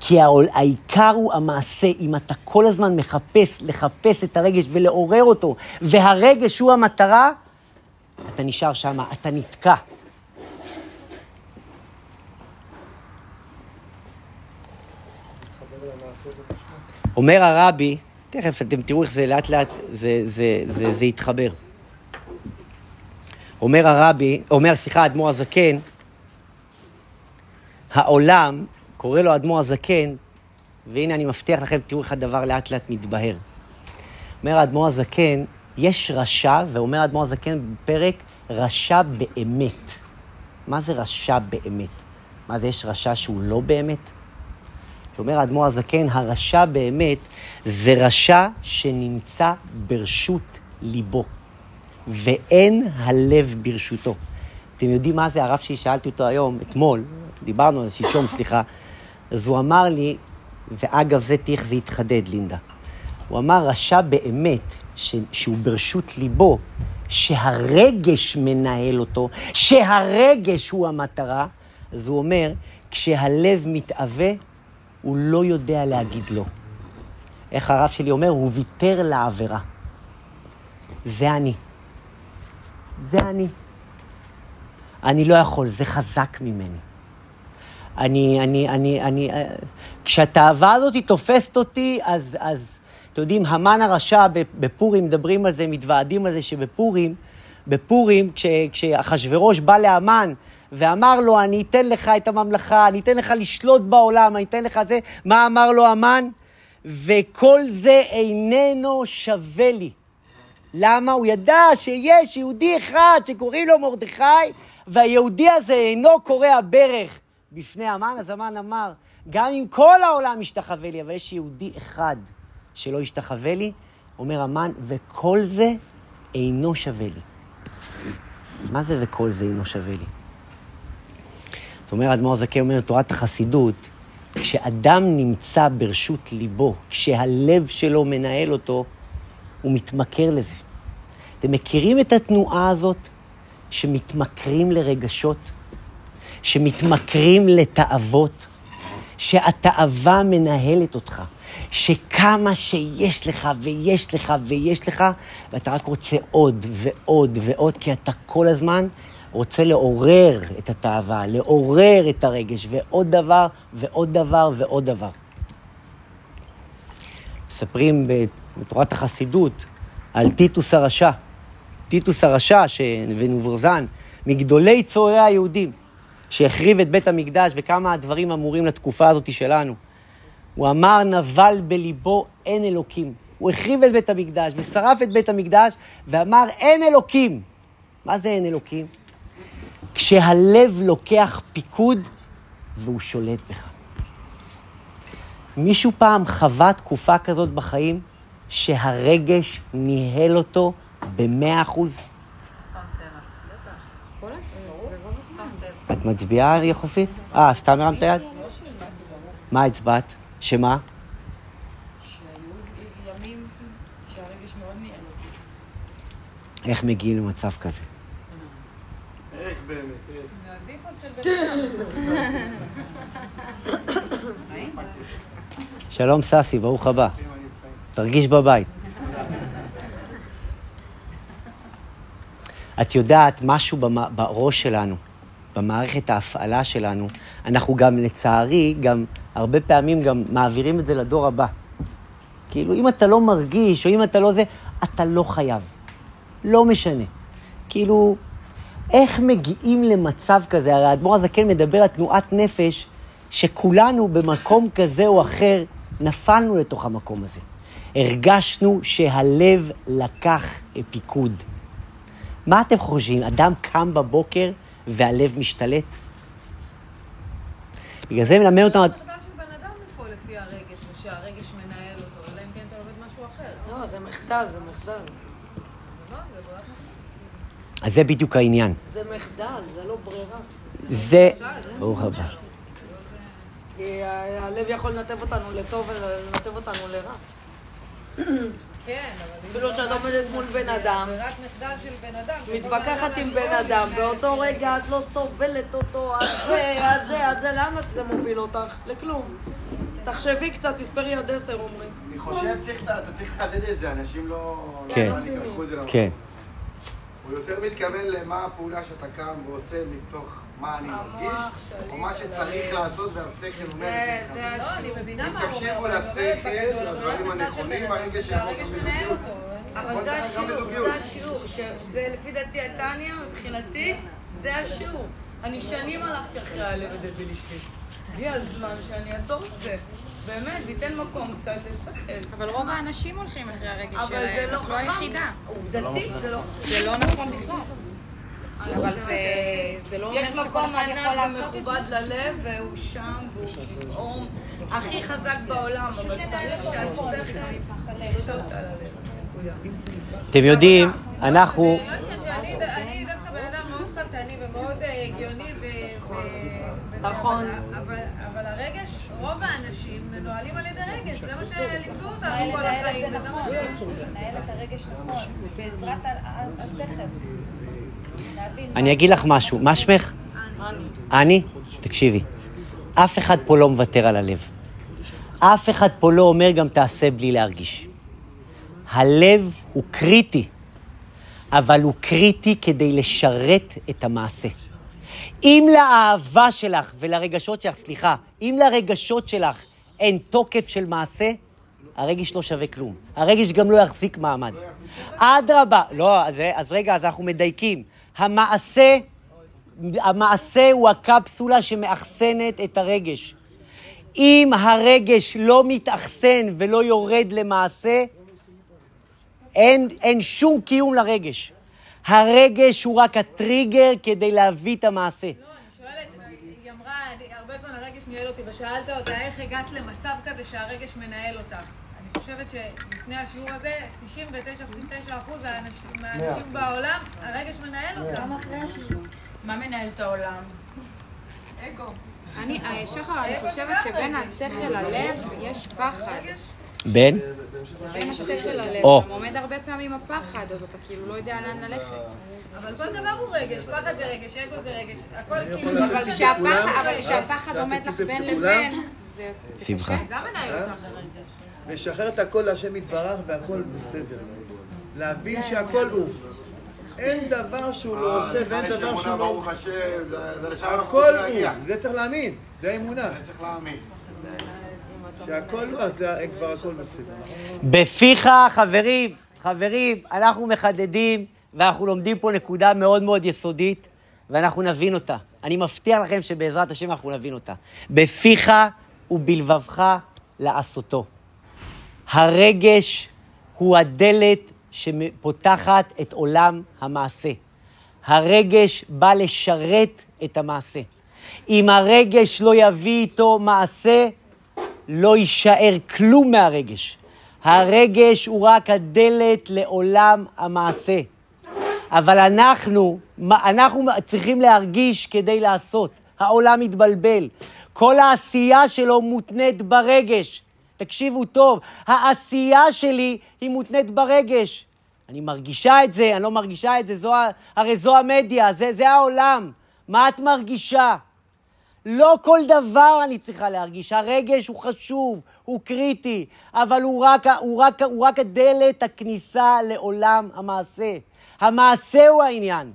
כי העיקר הוא המעשה, אם אתה כל הזמן מחפש, לחפש את הרגש ולעורר אותו, והרגש הוא המטרה, אתה נשאר שם, אתה נתקע. אומר הרבי, תכף אתם תראו איך זה לאט לאט, זה, זה, זה, זה יתחבר. אומר הרבי, אומר, סליחה, האדמו"ר הזקן, העולם, קורא לו האדמו"ר הזקן, והנה אני מבטיח לכם, תראו איך הדבר לאט לאט מתבהר. אומר האדמו"ר הזקן, יש רשע, ואומר האדמו"ר הזקן בפרק, רשע באמת. מה זה רשע באמת? מה זה, יש רשע שהוא לא באמת? אומר האדמו"ר הזקן, הרשע באמת זה רשע שנמצא ברשות ליבו, ואין הלב ברשותו. אתם יודעים מה זה? הרב שלי, שאלתי אותו היום, אתמול, דיברנו על שלשום, סליחה, אז הוא אמר לי, ואגב, זה איך זה התחדד, לינדה. הוא אמר, רשע באמת, ש, שהוא ברשות ליבו, שהרגש מנהל אותו, שהרגש הוא המטרה, אז הוא אומר, כשהלב מתאווה, הוא לא יודע להגיד לא. איך הרב שלי אומר? הוא ויתר לעבירה. זה אני. זה אני. אני לא יכול, זה חזק ממני. אני, אני, אני, אני, כשהתאווה הזאת תופסת אותי, אז, אז, אתם יודעים, המן הרשע בפורים, מדברים על זה, מתוועדים על זה שבפורים, בפורים, כשאחשוורוש בא לאמן ואמר לו, אני אתן לך את הממלכה, אני אתן לך לשלוט בעולם, אני אתן לך זה. מה אמר לו המן? וכל זה איננו שווה לי. למה? הוא ידע שיש יהודי אחד שקוראים לו מרדכי, והיהודי הזה אינו קורע ברך בפני המן, אז המן אמר, גם אם כל העולם ישתחווה לי, אבל יש יהודי אחד שלא ישתחווה לי, אומר המן, וכל זה אינו שווה לי. מה זה וכל זה אינו שווה לי? זאת אומרת, אדמו"ר זקן אומר, תורת החסידות, כשאדם נמצא ברשות ליבו, כשהלב שלו מנהל אותו, הוא מתמכר לזה. אתם מכירים את התנועה הזאת שמתמכרים לרגשות? שמתמכרים לתאוות? שהתאווה מנהלת אותך. שכמה שיש לך ויש לך ויש לך, ואתה רק רוצה עוד ועוד ועוד, כי אתה כל הזמן רוצה לעורר את התאווה, לעורר את הרגש, ועוד דבר, ועוד דבר, ועוד דבר. מספרים בתורת החסידות על טיטוס הרשע. טיטוס הרשע ש... ונוברזן, מגדולי צוררי היהודים, שהחריב את בית המקדש, וכמה הדברים אמורים לתקופה הזאת שלנו. הוא אמר, נבל בליבו אין אלוקים. הוא החריב את בית המקדש ושרף את בית המקדש ואמר, אין אלוקים. מה זה אין אלוקים? כשהלב לוקח פיקוד והוא שולט בך. מישהו פעם חווה תקופה כזאת בחיים שהרגש ניהל אותו במאה אחוז? את מצביעה, יחופית? אה, סתם הרמת יד? מה הצבעת? שמה? איך מגיעים למצב כזה?
באמת, איך?
זה הדיפולט של בן אדם.
שלום ססי, ברוך הבא. תרגיש בבית. את יודעת, משהו בראש שלנו, במערכת ההפעלה שלנו, אנחנו גם, לצערי, גם הרבה פעמים גם מעבירים את זה לדור הבא. כאילו, אם אתה לא מרגיש, או אם אתה לא זה, אתה לא חייב. לא משנה. כאילו, איך מגיעים למצב כזה? הרי האדמו"ר הזקן מדבר על תנועת נפש, שכולנו במקום כזה או אחר נפלנו לתוך המקום הזה. הרגשנו שהלב לקח פיקוד. מה אתם חושבים? אדם קם בבוקר והלב משתלט? בגלל זה מלמד אותנו...
המחדל של בן אדם
אז זה בדיוק העניין.
זה מחדל, זה לא ברירה.
זה... ברוך הבא.
כי ה- הלב יכול לנתב אותנו לטוב ולנתב אותנו לרע.
כן, אבל...
אפילו שאת עומדת מול בן אדם,
ברירת מחדל של בן אדם. שכל
מתווכחת
בן
עם בן אדם,
מתנהל
באותו
לפי
רגע את לא סובלת אותו, על <coughs> זה, על זה, על זה, לאן את זה מוביל אותך? לכלום. תחשבי קצת, תספרי עד עשר אומרים.
אני חושב צריך- אתה צריך לחדד את זה, אנשים לא...
כן.
לא את.
כן.
הוא יותר מתכוון למה הפעולה שאתה קם ועושה מתוך מה אני מרגיש, או מה שצריך לעשות והשכל אומר לך.
זה
לא, אני מבינה
אם
מה הוא אומר.
תקשיבו לשכל, לדברים הנכונים, והרגש
מנהל. אותו.
אבל זה השיעור. זה השיעור, שזה לפי דעתי הטניה, מבחינתי, זה השיעור. אני שנים הלכתי אחרי הלב בלי אשתי. הגיע הזמן שאני אעצור את זה. באמת, ניתן מקום קצת לשכל.
אבל רוב האנשים הולכים אחרי הרגש
אבל זה
שלהם,
לא
את לא
חכם.
היחידה.
עובדתית זה לא...
זה לא נכון בכלל. אבל זה, זה לא אומר
יש מקום ענק. ומכובד ללב, והוא שם, והוא פתאום הכי חזק בעולם, אבל צריך שהשכל על הלב. נקודה.
אתם יודעים, אנחנו...
לא שאני אני דווקא בן אדם מאוד חלטני ומאוד אה, הגיוני ו...
נכון.
אבל הרגש, רוב האנשים מנוהלים על ידי רגש, זה מה שלימדו אותנו כל החיים, וזה מה ש...
לנהל את הרגש נכון, בעזרת השכל.
אני אגיד לך משהו. מה שמך? אני? תקשיבי. אף אחד פה לא מוותר על הלב. אף אחד פה לא אומר גם תעשה בלי להרגיש. הלב הוא קריטי, אבל הוא קריטי כדי לשרת את המעשה. אם לאהבה שלך ולרגשות שלך, סליחה, אם לרגשות שלך אין תוקף של מעשה, הרגש לא שווה כלום. הרגש גם לא יחזיק מעמד. אדרבה, לא, אז, אז רגע, אז אנחנו מדייקים. המעשה, המעשה הוא הקפסולה שמאחסנת את הרגש. אם הרגש לא מתאחסן ולא יורד למעשה, אין, אין שום קיום לרגש. הרגש הוא רק הטריגר כדי להביא את המעשה.
לא, אני שואלת, היא אמרה, הרבה זמן הרגש ניהל אותי, ושאלת אותה איך הגעת למצב כזה שהרגש מנהל אותך. אני חושבת שלפני השיעור הזה, 99.9% מהאנשים מהאנשים בעולם, הרגש מנהל אותם. גם אחרי השיעור.
מה מנהל את העולם?
אגו.
אני, אה, שחר, אני חושבת שבין השכל ללב יש פחד.
בן?
בין ללב,
או.
עומד הרבה פעמים הפחד, אז אתה כאילו לא יודע לאן ללכת.
אבל כל דבר הוא רגש, פחד זה רגש, אגו זה רגש, הכל כאילו...
אבל כשהפחד, כשהפחד עומד לך בין לבין, זה. קשה.
לשחרר את הכל להשם יתברך והכל בסדר. להבין שהכל הוא.
אין דבר שהוא לא עושה ואין דבר שהוא לא...
ברוך השם, זה- לשם אנחנו
הוא,
להגיע.
זה צריך להאמין, זה האמונה.
זה צריך להאמין.
שהכל הוא, אז כבר הכל בסדר.
בפיך, חברים, חברים, אנחנו מחדדים ואנחנו לומדים פה נקודה מאוד מאוד יסודית, ואנחנו נבין אותה. אני מבטיח לכם שבעזרת השם אנחנו נבין אותה. בפיך ובלבבך לעשותו. הרגש הוא הדלת שפותחת את עולם המעשה. הרגש בא לשרת את המעשה. אם הרגש לא יביא איתו מעשה, לא יישאר כלום מהרגש. הרגש הוא רק הדלת לעולם המעשה. אבל אנחנו, אנחנו צריכים להרגיש כדי לעשות. העולם מתבלבל. כל העשייה שלו מותנית ברגש. תקשיבו טוב, העשייה שלי היא מותנית ברגש. אני מרגישה את זה, אני לא מרגישה את זה, זו, הרי זו המדיה, זה, זה העולם. מה את מרגישה? לא כל דבר אני צריכה להרגיש. הרגש הוא חשוב, הוא קריטי, אבל הוא רק, הוא רק, הוא רק הדלת הכניסה לעולם המעשה. המעשה הוא העניין.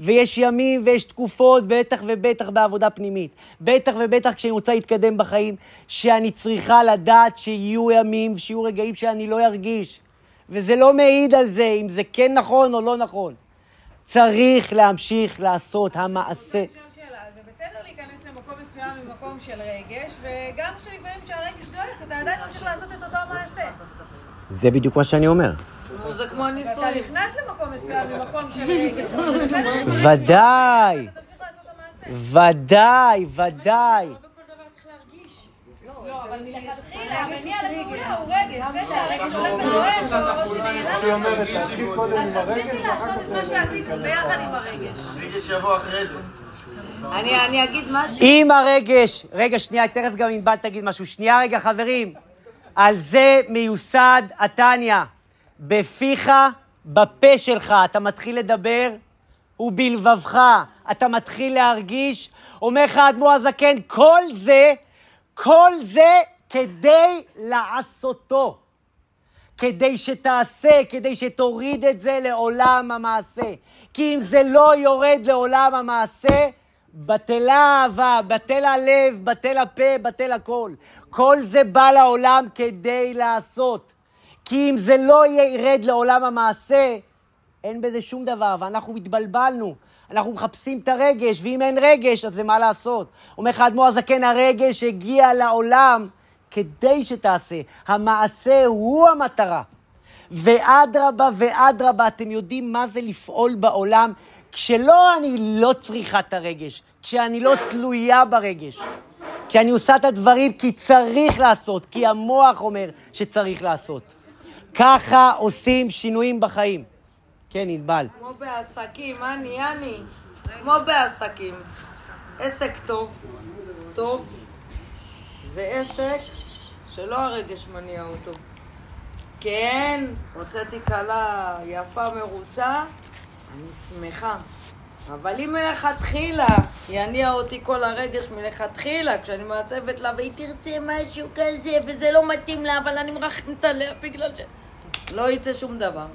ויש ימים ויש תקופות, בטח ובטח בעבודה פנימית. בטח ובטח כשאני רוצה להתקדם בחיים, שאני צריכה לדעת שיהיו ימים, שיהיו רגעים שאני לא ארגיש. וזה לא מעיד על זה, אם זה כן נכון או לא נכון. צריך להמשיך לעשות המעשה.
לשאול שאלה, זה בסדר להיכנס למקום ממקום של רגש, וגם כשלפעמים כשהרגש דועך, אתה עדיין ממשיך לעשות את אותו מעשה.
זה בדיוק מה שאני אומר.
זה כמו ניסוי.
נכנס למקום מסוים ממקום של רגש.
ודאי, ודאי, ודאי.
לא, אבל מלכתחילה, המניע לפעולה הוא רגש. זה שהרגש הולך ודועך, או שנעלם, אז תמשיכי לעשות את מה שעשית ביחד עם הרגש.
רגש יבוא אחרי זה.
אני אני אגיד משהו.
אם הרגש, רגע, שנייה, תכף גם ענבל תגיד משהו. שנייה, רגע, חברים. על זה מיוסד התניא. בפיך, בפה שלך, אתה מתחיל לדבר, ובלבבך אתה מתחיל להרגיש. אומר לך האדמו"ר הזקן, כל זה, כל זה כדי לעשותו. כדי שתעשה, כדי שתוריד את זה לעולם המעשה. כי אם זה לא יורד לעולם המעשה, בטלה האהבה, בטל הלב, בטל הפה, בטל הכל. כל זה בא לעולם כדי לעשות. כי אם זה לא ירד לעולם המעשה, אין בזה שום דבר, ואנחנו התבלבלנו. אנחנו מחפשים את הרגש, ואם אין רגש, אז זה מה לעשות. אומר לך האדמו"ר הזקן, הרגש הגיע לעולם כדי שתעשה. המעשה הוא המטרה. ואדרבה ואדרבה, אתם יודעים מה זה לפעול בעולם כשלא אני לא צריכה את הרגש, כשאני לא תלויה ברגש. כשאני עושה את הדברים כי צריך לעשות, כי המוח אומר שצריך לעשות. ככה עושים שינויים בחיים. כן, ענבל.
כמו בעסקים, אני, אני. כמו בעסקים. עסק טוב, טוב, זה עסק שלא הרגש מניע אותו. כן, הוצאתי כלה יפה מרוצה, אני שמחה. אבל אם מלכתחילה יניע אותי כל הרגש מלכתחילה, כשאני מעצבת לה והיא תרצה משהו כזה וזה לא מתאים לה, אבל אני מרחמת עליה בגלל ש... לא יצא שום דבר.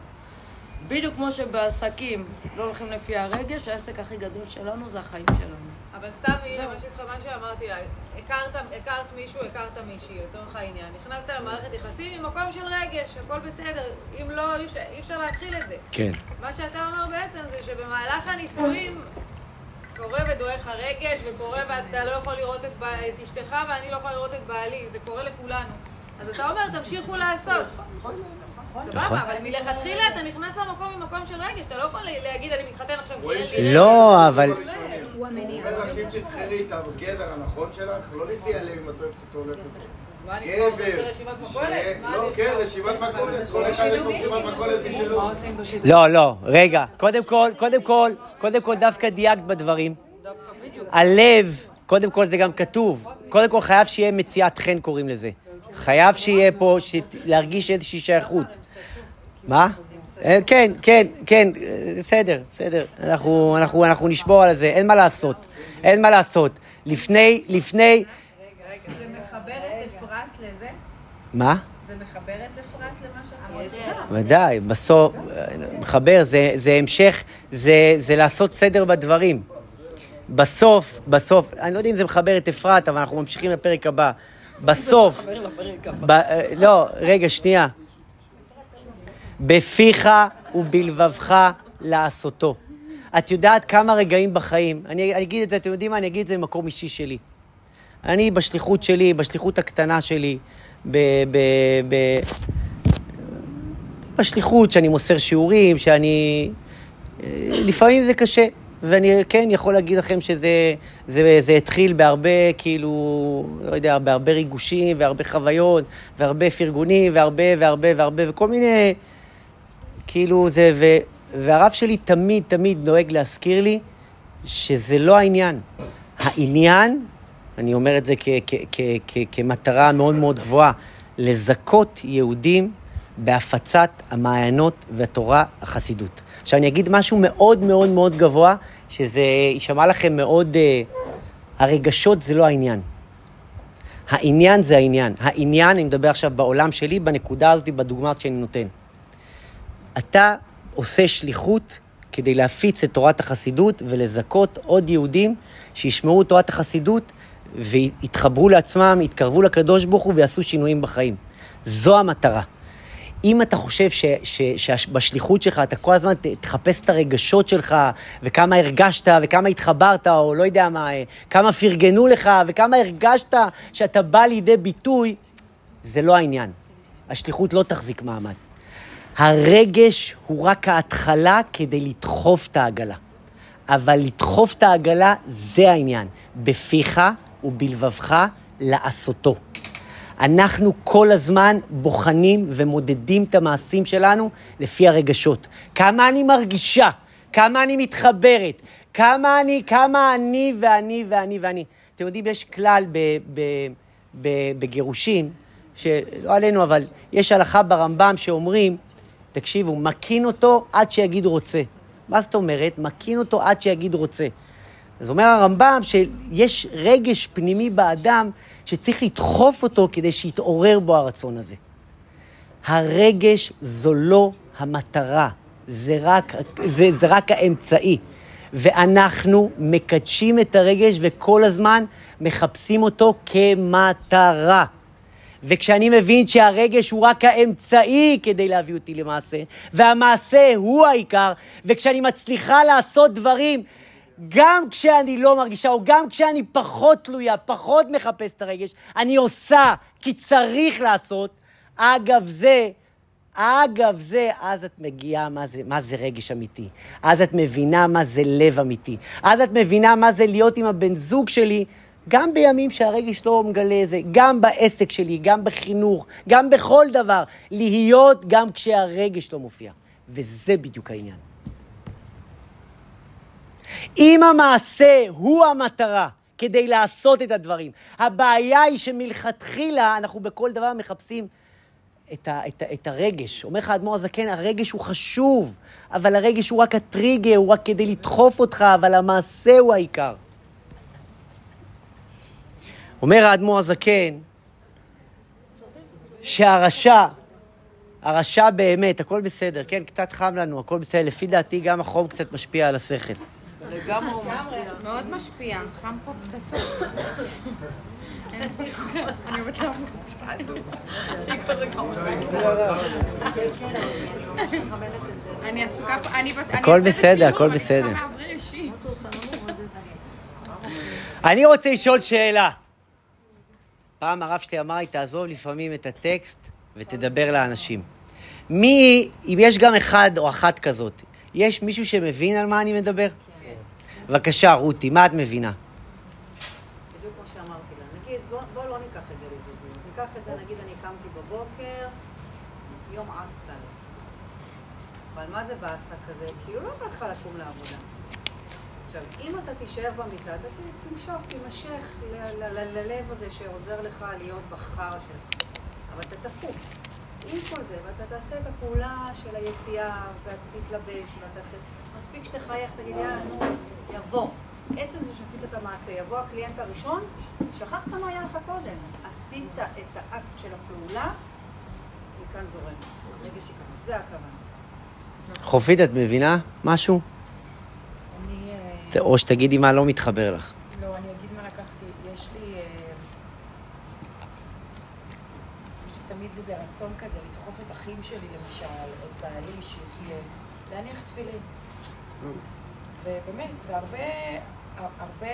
בדיוק כמו שבעסקים לא הולכים לפי הרגש, העסק הכי גדול שלנו זה החיים שלנו.
אבל סתם, הנה, מה שאיתך, מה שאמרתי לה, הכרת, הכרת מישהו, הכרת מישהי, לצורך העניין. נכנסת למערכת יחסים ממקום של רגש, הכל בסדר. אם לא, אי אפשר- אי אפשר להתחיל את זה.
כן.
מה שאתה אומר בעצם זה שבמהלך הנישואים קורה ודועך הרגש, וקורה ואתה לא יכול לראות את, בע- את אשתך ואני לא יכולה לראות את בעלי, זה קורה לכולנו. אז אתה אומר, תמשיכו לעשות.
נכון.
סבבה, אבל מלכתחילה אתה נכנס למקום ממקום של רגש, אתה לא יכול להגיד, אני מתחתן עכשיו כי אין לי...
לא, אבל...
הוא המניע.
זה לך שאם תבחרי את הגבר הנכון שלך, לא לפי הלב אם את אוהבת אותו או לא
אני
גבר. לא,
אני
כן,
פה?
רשימת מכולת, כל אחד יש לו רשימת מכולת בשבילו.
לא, לא, רגע. קודם כל, קודם כל, קודם כל דווקא דייקת בדברים. הלב, קודם כל זה גם כתוב. קודם כל חייב שיהיה מציאת חן קוראים לזה. חייב שיהיה פה, ש... להרגיש איזושהי שייכות. מה? אה, כן, כן, כן, בסדר, בסדר. אנחנו, אנחנו, אנחנו נשבור על זה, אין מה לעשות. אין מה לעשות. לפני, לפני,
זה מחבר את אפרת לזה?
מה?
זה זה מחבר את אפרת למה שאת
המודל.
אומרת?
ודאי, בסוף, מחבר, זה, זה המשך, זה, זה לעשות סדר בדברים. בסוף, בסוף, אני לא יודע אם זה מחבר את אפרת, אבל אנחנו ממשיכים לפרק הבא. בסוף, <laughs>
חבר לפרק הבא.
ב, אה, לא, רגע, שנייה. בפיך ובלבבך לעשותו. את יודעת כמה רגעים בחיים, אני, אני אגיד את זה, אתם יודעים מה? אני אגיד את זה ממקום אישי שלי. אני בשליחות שלי, בשליחות הקטנה שלי, ב, ב, ב, בשליחות שאני מוסר שיעורים, שאני... אה, לפעמים זה קשה, ואני כן יכול להגיד לכם שזה זה, זה התחיל בהרבה, כאילו, לא יודע, בהרבה ריגושים, והרבה חוויות, והרבה פרגונים, והרבה והרבה והרבה, וכל מיני, כאילו זה, ו, והרב שלי תמיד תמיד נוהג להזכיר לי שזה לא העניין. העניין, אני אומר את זה כ, כ, כ, כ, כמטרה מאוד מאוד גבוהה, לזכות יהודים בהפצת המעיינות והתורה החסידות. עכשיו אני אגיד משהו מאוד מאוד מאוד גבוה, שזה יישמע לכם מאוד... Uh, הרגשות זה לא העניין. העניין זה העניין. העניין, אני מדבר עכשיו בעולם שלי, בנקודה הזאת, בדוגמה שאני נותן. אתה עושה שליחות כדי להפיץ את תורת החסידות ולזכות עוד יהודים שישמעו את תורת החסידות ויתחברו לעצמם, יתקרבו לקדוש ברוך הוא ויעשו שינויים בחיים. זו המטרה. אם אתה חושב ש, ש, שבשליחות שלך אתה כל הזמן תחפש את הרגשות שלך, וכמה הרגשת, וכמה התחברת, או לא יודע מה, אה, כמה פרגנו לך, וכמה הרגשת שאתה בא לידי ביטוי, זה לא העניין. השליחות לא תחזיק מעמד. הרגש הוא רק ההתחלה כדי לדחוף את העגלה. אבל לדחוף את העגלה זה העניין. בפיך ובלבבך לעשותו. אנחנו כל הזמן בוחנים ומודדים את המעשים שלנו לפי הרגשות. כמה אני מרגישה, כמה אני מתחברת, כמה אני, כמה אני ואני ואני ואני. אתם יודעים, יש כלל ב, ב, ב, בגירושים, שלא עלינו, אבל יש הלכה ברמב"ם שאומרים, תקשיבו, מקין אותו עד שיגיד רוצה. מה זאת אומרת? מקין אותו עד שיגיד רוצה. אז אומר הרמב"ם שיש רגש פנימי באדם שצריך לדחוף אותו כדי שיתעורר בו הרצון הזה. הרגש זו לא המטרה, זה רק, זה, זה רק האמצעי. ואנחנו מקדשים את הרגש וכל הזמן מחפשים אותו כמטרה. וכשאני מבין שהרגש הוא רק האמצעי כדי להביא אותי למעשה, והמעשה הוא העיקר, וכשאני מצליחה לעשות דברים גם כשאני לא מרגישה, או גם כשאני פחות תלויה, פחות מחפש את הרגש, אני עושה כי צריך לעשות. אגב זה, אגב זה, אז את מגיעה מה זה, מה זה רגש אמיתי. אז את מבינה מה זה לב אמיתי. אז את מבינה מה זה להיות עם הבן זוג שלי, גם בימים שהרגש לא מגלה זה, גם בעסק שלי, גם בחינוך, גם בכל דבר. להיות גם כשהרגש לא מופיע. וזה בדיוק העניין. אם המעשה הוא המטרה כדי לעשות את הדברים, הבעיה היא שמלכתחילה אנחנו בכל דבר מחפשים את, ה, את, ה, את הרגש. אומר לך האדמו"ר הזקן, הרגש הוא חשוב, אבל הרגש הוא רק הטריגר, הוא רק כדי לדחוף אותך, אבל המעשה הוא העיקר. אומר האדמו"ר הזקן, שהרשע, הרשע באמת, הכל בסדר, כן, קצת חם לנו, הכל בסדר. לפי דעתי גם החום קצת משפיע על השכל.
לגמרי הוא משפיע.
מאוד משפיע, חם פה פצצות. אני למות. אני עסוקה
הכל בסדר, הכל בסדר. אני רוצה לשאול שאלה. פעם הרב שלי אמר לי, תעזוב לפעמים את הטקסט ותדבר לאנשים. מי, אם יש גם אחד או אחת כזאת, יש מישהו שמבין על מה אני מדבר?
כן.
בבקשה, רותי, מה את מבינה?
בדיוק כמו שאמרתי לה. נגיד, בוא, בוא לא ניקח את זה לזוגיות. ניקח את זה, נגיד, אני קמתי בבוקר, יום עסל. אבל מה זה באסה כזה? כאילו לא בא לך לקום לעבודה. עכשיו, אם אתה תישאר במיטה, אתה תמשוך, תימשך ללב הזה שעוזר לך להיות בחר שלך. אבל אתה תקום. עם כל זה, ואתה תעשה את הפעולה של היציאה, ואתה תתלבש, ואתה ת... מספיק שתחייך, תגיד, יאללה, נו, יבוא. עצם זה שעשית את המעשה, יבוא הקליינט הראשון, שכחת מה היה לך קודם. עשית את האקט של הפעולה, מכאן זורם. יקר, זה הכוונה.
חופית, את מבינה משהו? או שתגידי מה לא מתחבר לך.
לא, אני אגיד מה לקחתי. יש לי... אה, יש לי תמיד איזה רצון כזה לדחוף את אחים שלי, למשל, את בעלי, שיחיה, להניח תפילין. ובאמת, והרבה... הרבה...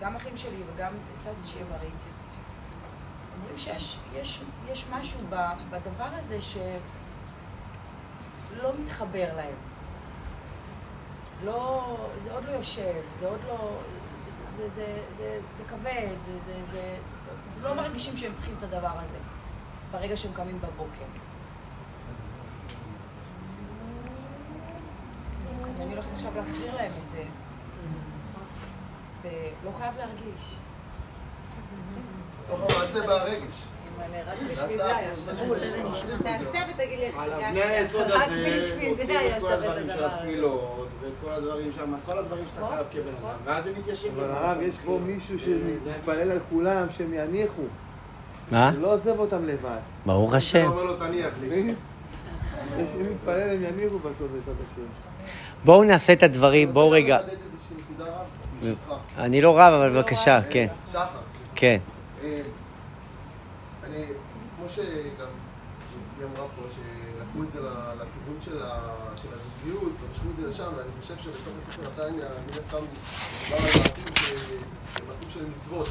גם אחים שלי וגם ססי שיהיה בריא. אומרים שיש יש, יש משהו בדבר הזה שלא מתחבר להם. לא, זה עוד לא יושב, זה עוד לא, זה, זה, זה, זה, זה כבד, זה, זה, זה, זה, לא מרגישים שהם צריכים את הדבר הזה ברגע שהם קמים בבוקר. אז אני הולכת עכשיו להחזיר להם את זה. ולא חייב להרגיש.
והרגש.
אבל רק בשביל זה היה שווה. תעשה ותגיד לי איך
על
הרגשת.
אבני היסוד
רק
הזה
בשביל זה
עושים
היה
את כל
שווה את
הדברים של
הדבר הזה.
התפילות, ואת כל הדברים שם, כל הדברים שאתה חייב כבן אדם, ואז הם מתיישבים.
אבל הרב, יש פה מישהו שמתפלל על כולם, שהם יניחו.
מה?
הוא לא עוזב אותם לבד.
ברוך
אתה
השם.
אומר לו תניח לי.
אם מתפלל הם יניחו בסוף את השם.
בואו נעשה את הדברים, בואו רגע.
ברשותך.
אני לא רב, אבל בבקשה, כן.
שחר,
כן.
אה, אני, כמו שגם היא אמרה פה, שלקחו את זה לכיוון של הזוגיות, ורשמו את זה לשם, ואני חושב שבתוך הספר התניא, מן הסתם, מדובר על מעשים של מצוות.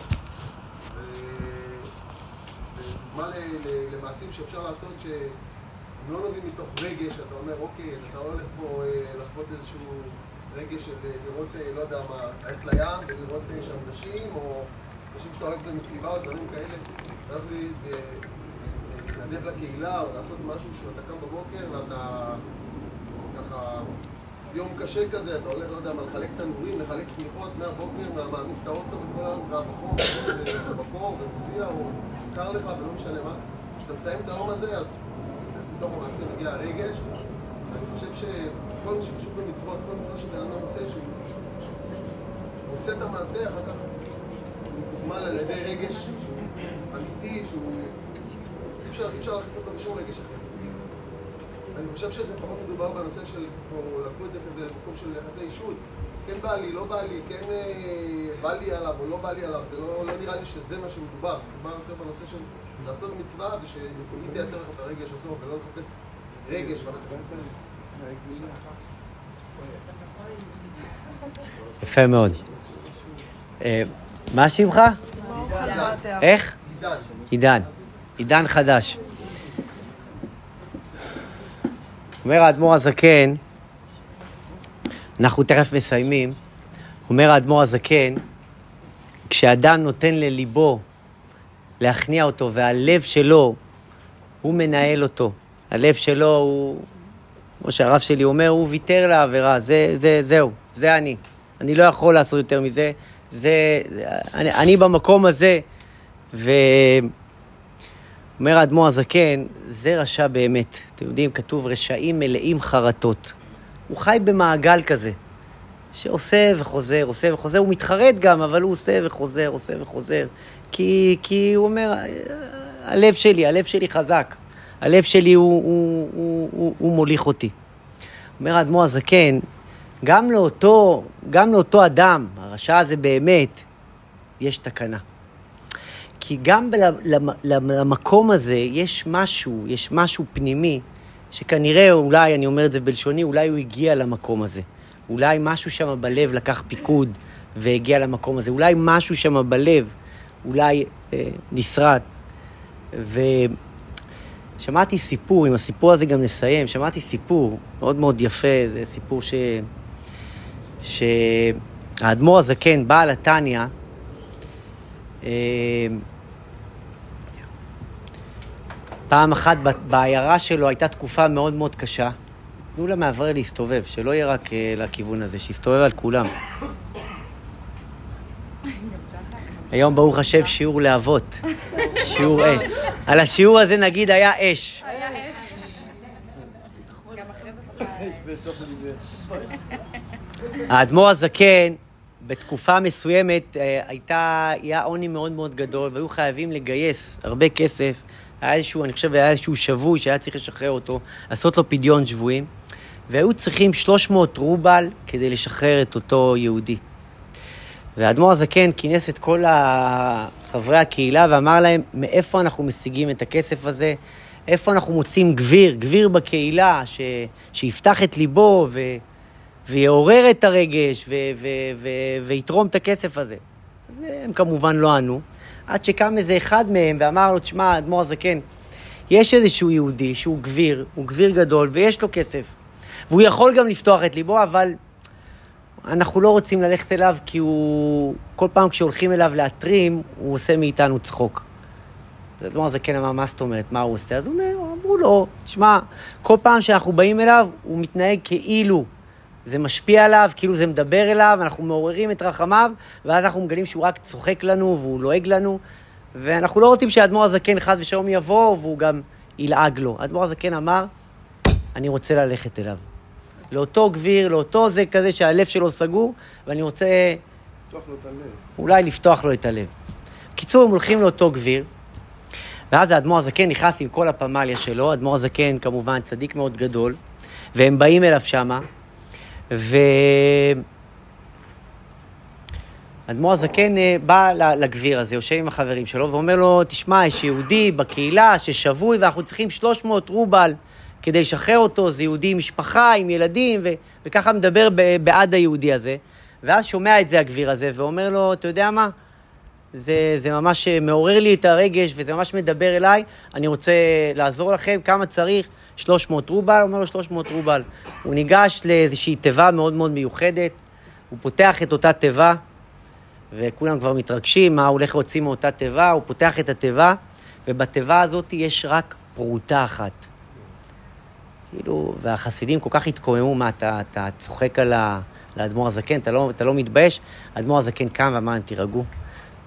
ודוגמה למעשים שאפשר לעשות שהם לא נובעים מתוך רגש, אתה אומר, אוקיי, אתה לא הולך פה אה, לחוות איזשהו רגש של אה, לראות, אה, לא יודע מה, ללכת לים ולראות שם נשים, או אנשים שאתה אוהב במסיבה או דברים כאלה. להתנדב לקהילה או לעשות משהו שאתה קם בבוקר ואתה ככה... יום קשה כזה, אתה הולך, לא יודע מה, לחלק תנורים, לחלק שמיכות מהבוקר, מה- מעמיס את האוטו וכל בחום, ובקור, ומזיע, או קר לך, ולא משנה מה. כשאתה מסיים את היום הזה, אז מתוך המעשה מגיע הרגש. ואני חושב שכל מה שקשור במצוות, כל מצווה שבן אדם עושה, שהוא עושה את המעשה, אחר כך הוא מתוגמל על ידי רגש אמיתי, שהוא... אפשר להחליף אותו בשום רגש אחר. אני חושב שזה פחות מדובר בנושא של, או לקחו את זה כזה למקום של יחסי אישות. כן בא לי, לא בא לי, כן אה, בא לי עליו או לא בא לי עליו, זה לא, לא נראה לי שזה מה שמדובר. מדובר יותר בנושא של לעשות מצווה ושהיא תייצר לך את הרגש הטוב ולא לחפש רגש.
יפה מאוד. אה, מה שמך? איך?
עידן.
עידן. עידן חדש. אומר האדמו"ר הזקן, אנחנו תכף מסיימים, אומר האדמו"ר הזקן, כשאדם נותן לליבו להכניע אותו והלב שלו, הוא מנהל אותו. הלב שלו הוא, כמו שהרב שלי אומר, הוא ויתר לעבירה, זה, זה, זהו, זה אני. אני לא יכול לעשות יותר מזה. זה, אני, אני במקום הזה, ואומר האדמו"ר הזקן, זה רשע באמת. אתם יודעים, כתוב רשעים מלאים חרטות. הוא חי במעגל כזה, שעושה וחוזר, עושה וחוזר, הוא מתחרט גם, אבל הוא עושה וחוזר, עושה וחוזר. כי, כי הוא אומר, הלב שלי, הלב שלי חזק. הלב שלי הוא, הוא, הוא, הוא, הוא מוליך אותי. אומר האדמו"ר הזקן, גם לאותו, גם לאותו אדם, הרשע הזה באמת, יש תקנה. כי גם למקום הזה יש משהו, יש משהו פנימי, שכנראה, אולי, אני אומר את זה בלשוני, אולי הוא הגיע למקום הזה. אולי משהו שם בלב לקח פיקוד והגיע למקום הזה. אולי משהו שם בלב, אולי אה, נשרט. ושמעתי סיפור, עם הסיפור הזה גם נסיים, שמעתי סיפור מאוד מאוד יפה, זה סיפור ש... שהאדמו"ר הזקן, בעל התניא, אה, פעם אחת בעיירה שלו הייתה תקופה מאוד מאוד קשה. תנו למאוורר להסתובב, שלא יהיה רק אה, לכיוון הזה, שיסתובב על כולם. היום ברוך השם שיעור להבות, שיעור אה. על השיעור הזה נגיד היה אש. האדמו"ר הזקן, בתקופה מסוימת אה, הייתה, היה עוני מאוד מאוד גדול, והיו חייבים לגייס הרבה כסף. היה איזשהו, אני חושב, היה איזשהו שבוי שהיה צריך לשחרר אותו, לעשות לו פדיון שבויים, והיו צריכים 300 רובל כדי לשחרר את אותו יהודי. והאדמו"ר הזקן כינס את כל חברי הקהילה ואמר להם, מאיפה אנחנו משיגים את הכסף הזה? איפה אנחנו מוצאים גביר, גביר בקהילה, ש... שיפתח את ליבו ו... ויעורר את הרגש ו... ו... ו... ויתרום את הכסף הזה. אז הם כמובן לא ענו, עד שקם איזה אחד מהם ואמר לו, תשמע, אדמו"ר הזקן, יש איזשהו יהודי שהוא גביר, הוא גביר גדול ויש לו כסף. והוא יכול גם לפתוח את ליבו, אבל אנחנו לא רוצים ללכת אליו כי הוא, כל פעם כשהולכים אליו להתרים, הוא עושה מאיתנו צחוק. אדמו"ר הזקן אמר, מה זאת אומרת, מה הוא עושה? אז הוא אומר, אמרו לו, תשמע, כל פעם שאנחנו באים אליו, הוא מתנהג כאילו זה משפיע עליו, כאילו זה מדבר אליו, אנחנו מעוררים את רחמיו, ואז אנחנו מגלים שהוא רק צוחק לנו והוא לועג לנו, ואנחנו לא רוצים שהאדמו"ר הזקן חס ושלום יבוא והוא גם ילעג לו. האדמו"ר הזקן אמר, אני רוצה ללכת אליו. לאותו גביר, לאותו זה כזה שהלב שלו סגור, ואני רוצה
לפתוח לו את הלב.
אולי לפתוח לו את הלב. בקיצור, הם הולכים לאותו גביר, ואז האדמו"ר הזקן נכנס עם כל הפמליה שלו, האדמו"ר הזקן כמובן צדיק מאוד גדול, והם באים אליו שמה, ו... האדמו"ר הזקן אה, בא לגביר הזה, יושב עם החברים שלו, ואומר לו, תשמע, יש יהודי בקהילה ששבוי ואנחנו צריכים 300 רובל כדי לשחרר אותו, זה יהודי עם משפחה, עם ילדים, ו- וככה מדבר בעד היהודי הזה. ואז שומע את זה הגביר הזה, ואומר לו, אתה יודע מה? זה, זה ממש מעורר לי את הרגש, וזה ממש מדבר אליי, אני רוצה לעזור לכם, כמה צריך? 300 רובל? אומר לו 300 רובל. הוא ניגש לאיזושהי תיבה מאוד מאוד מיוחדת, הוא פותח את אותה תיבה, וכולם כבר מתרגשים, מה הוא הולך להוציא מאותה תיבה, הוא פותח את התיבה, ובתיבה הזאת יש רק פרוטה אחת. כאילו, והחסידים כל כך התקוממו, מה, אתה, אתה צוחק על האדמו"ר הזקן, אתה לא, אתה לא מתבייש? האדמו"ר הזקן קם ואמר תירגעו.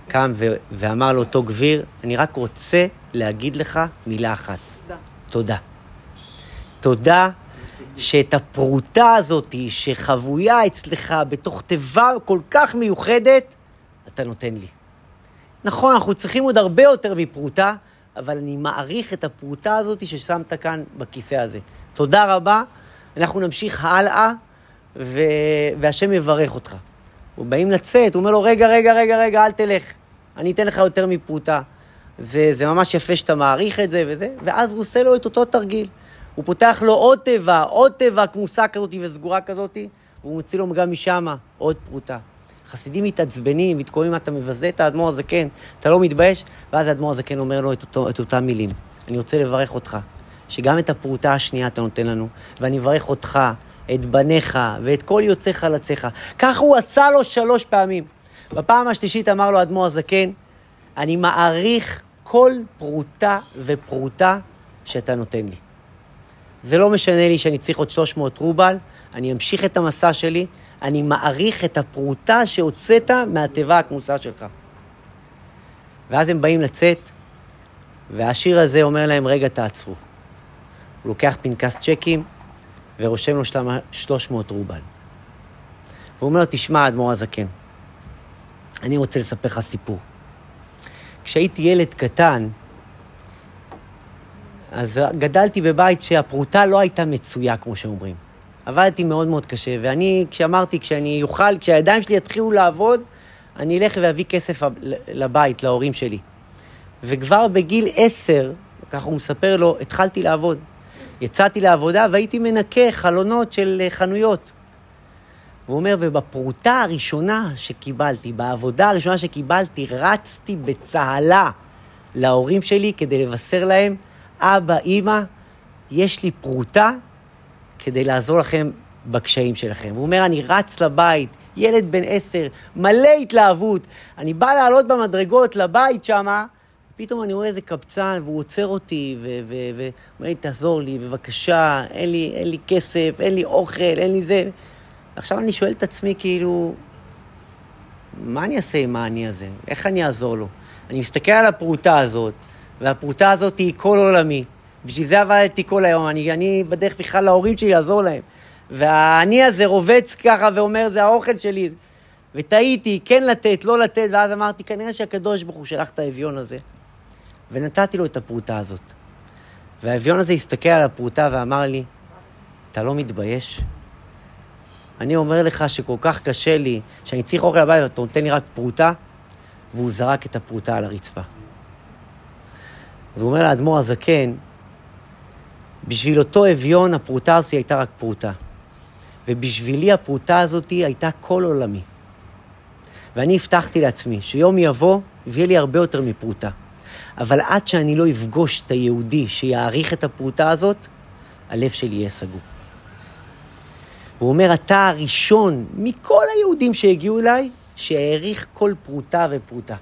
קם ו- ואמר לאותו גביר, אני רק רוצה להגיד לך מילה אחת.
תודה.
תודה. תודה שאת הפרוטה הזאת שחבויה אצלך בתוך תיבה כל כך מיוחדת, אתה נותן לי. נכון, אנחנו צריכים עוד הרבה יותר מפרוטה, אבל אני מעריך את הפרוטה הזאת ששמת כאן בכיסא הזה. תודה רבה, אנחנו נמשיך הלאה, ו... והשם יברך אותך. באים לצאת, הוא אומר לו, רגע, רגע, רגע, רגע, אל תלך, אני אתן לך יותר מפרוטה. זה, זה ממש יפה שאתה מעריך את זה וזה, ואז הוא עושה לו את אותו תרגיל. הוא פותח לו עוד תיבה, עוד תיבה כמוסה כזאת וסגורה כזאת, והוא מוציא לו גם משם עוד פרוטה. חסידים מתעצבנים, מתקוממים, אתה מבזה את האדמו"ר הזקן, אתה לא מתבייש? ואז האדמו"ר הזקן אומר לו את, אותו, את אותם מילים. אני רוצה לברך אותך, שגם את הפרוטה השנייה אתה נותן לנו, ואני מברך אותך, את בניך ואת כל יוצאי חלציך. כך הוא עשה לו שלוש פעמים. בפעם השלישית אמר לו האדמו"ר הזקן, אני מעריך כל פרוטה ופרוטה שאתה נותן לי. זה לא משנה לי שאני צריך עוד 300 רובל, אני אמשיך את המסע שלי, אני מעריך את הפרוטה שהוצאת מהתיבה הכמוסה שלך. ואז הם באים לצאת, והשיר הזה אומר להם, רגע, תעצרו. הוא לוקח פנקס צ'קים ורושם לו שלמה 300 רובל. והוא אומר לו, תשמע, אדמו"ר הזקן, אני רוצה לספר לך סיפור. כשהייתי ילד קטן, אז גדלתי בבית שהפרוטה לא הייתה מצויה, כמו שאומרים. עבדתי מאוד מאוד קשה, ואני, כשאמרתי, כשאני אוכל, כשהידיים שלי יתחילו לעבוד, אני אלך ואביא כסף לבית, להורים שלי. וכבר בגיל עשר, ככה הוא מספר לו, התחלתי לעבוד. יצאתי לעבודה והייתי מנקה חלונות של חנויות. והוא אומר, ובפרוטה הראשונה שקיבלתי, בעבודה הראשונה שקיבלתי, רצתי בצהלה להורים שלי כדי לבשר להם, אבא, אימא, יש לי פרוטה כדי לעזור לכם בקשיים שלכם. הוא אומר, אני רץ לבית, ילד בן עשר, מלא התלהבות. אני בא לעלות במדרגות לבית שמה, פתאום אני רואה איזה קבצן, והוא עוצר אותי, ואומר לי, תעזור לי, בבקשה, אין לי, אין לי כסף, אין לי אוכל, אין לי זה. עכשיו אני שואל את עצמי, כאילו, מה אני אעשה עם העני הזה? איך אני אעזור לו? אני מסתכל על הפרוטה הזאת, והפרוטה הזאת היא כל עולמי. בשביל זה עבדתי כל היום, אני, אני בדרך בכלל להורים שלי לעזור להם. והעני הזה רובץ ככה ואומר, זה האוכל שלי. ותהיתי, כן לתת, לא לתת, ואז אמרתי, כנראה שהקדוש ברוך הוא שלח את האביון הזה. ונתתי לו את הפרוטה הזאת. והאביון הזה הסתכל על הפרוטה ואמר לי, אתה לא מתבייש? אני אומר לך שכל כך קשה לי, שאני צריך אוכל לבית ואתה נותן לי רק פרוטה, והוא זרק את הפרוטה על הרצפה. אז הוא אומר לאדמו"ר הזקן, בשביל אותו אביון הפרוטה הזאת הייתה רק פרוטה. ובשבילי הפרוטה הזאת הייתה כל עולמי. ואני הבטחתי לעצמי שיום יבוא ויהיה לי הרבה יותר מפרוטה. אבל עד שאני לא אפגוש את היהודי שיעריך את הפרוטה הזאת, הלב שלי יהיה סגור. הוא אומר, אתה הראשון מכל היהודים שהגיעו אליי, שהעריך כל פרוטה ופרוטה.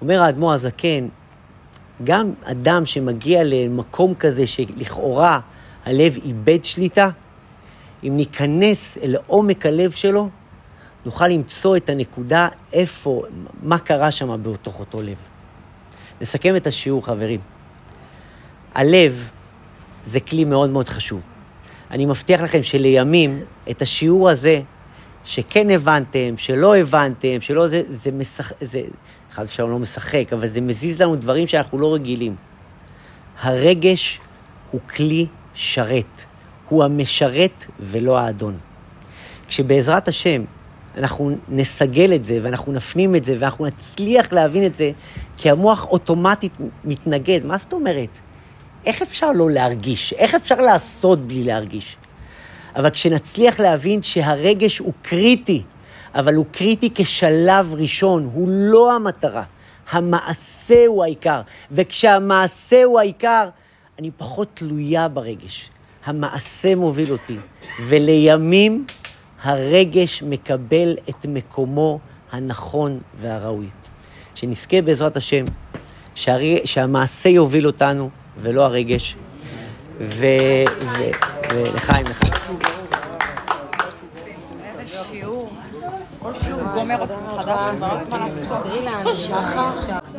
אומר האדמו"ר הזקן, גם אדם שמגיע למקום כזה שלכאורה הלב איבד שליטה, אם ניכנס אל עומק הלב שלו, נוכל למצוא את הנקודה איפה, מה קרה שם בתוך אותו לב. נסכם את השיעור, חברים. הלב זה כלי מאוד מאוד חשוב. אני מבטיח לכם שלימים, את השיעור הזה, שכן הבנתם, שלא הבנתם, שלא זה, זה משחק, זה, חס ושלום לא משחק, אבל זה מזיז לנו דברים שאנחנו לא רגילים. הרגש הוא כלי שרת, הוא המשרת ולא האדון. כשבעזרת השם אנחנו נסגל את זה ואנחנו נפנים את זה ואנחנו נצליח להבין את זה, כי המוח אוטומטית מתנגד. מה זאת אומרת? איך אפשר לא להרגיש? איך אפשר לעשות בלי להרגיש? אבל כשנצליח להבין שהרגש הוא קריטי, אבל הוא קריטי כשלב ראשון, הוא לא המטרה. המעשה הוא העיקר. וכשהמעשה הוא העיקר, אני פחות תלויה ברגש. המעשה מוביל אותי. ולימים הרגש מקבל את מקומו הנכון והראוי. שנזכה בעזרת השם, שהרג... שהמעשה יוביל אותנו ולא הרגש. ו... ו... ולחיים, לחיים.
איזה שיעור. כל שיעור גומר אותי מחדש, אני לא יודעת מה לעשות.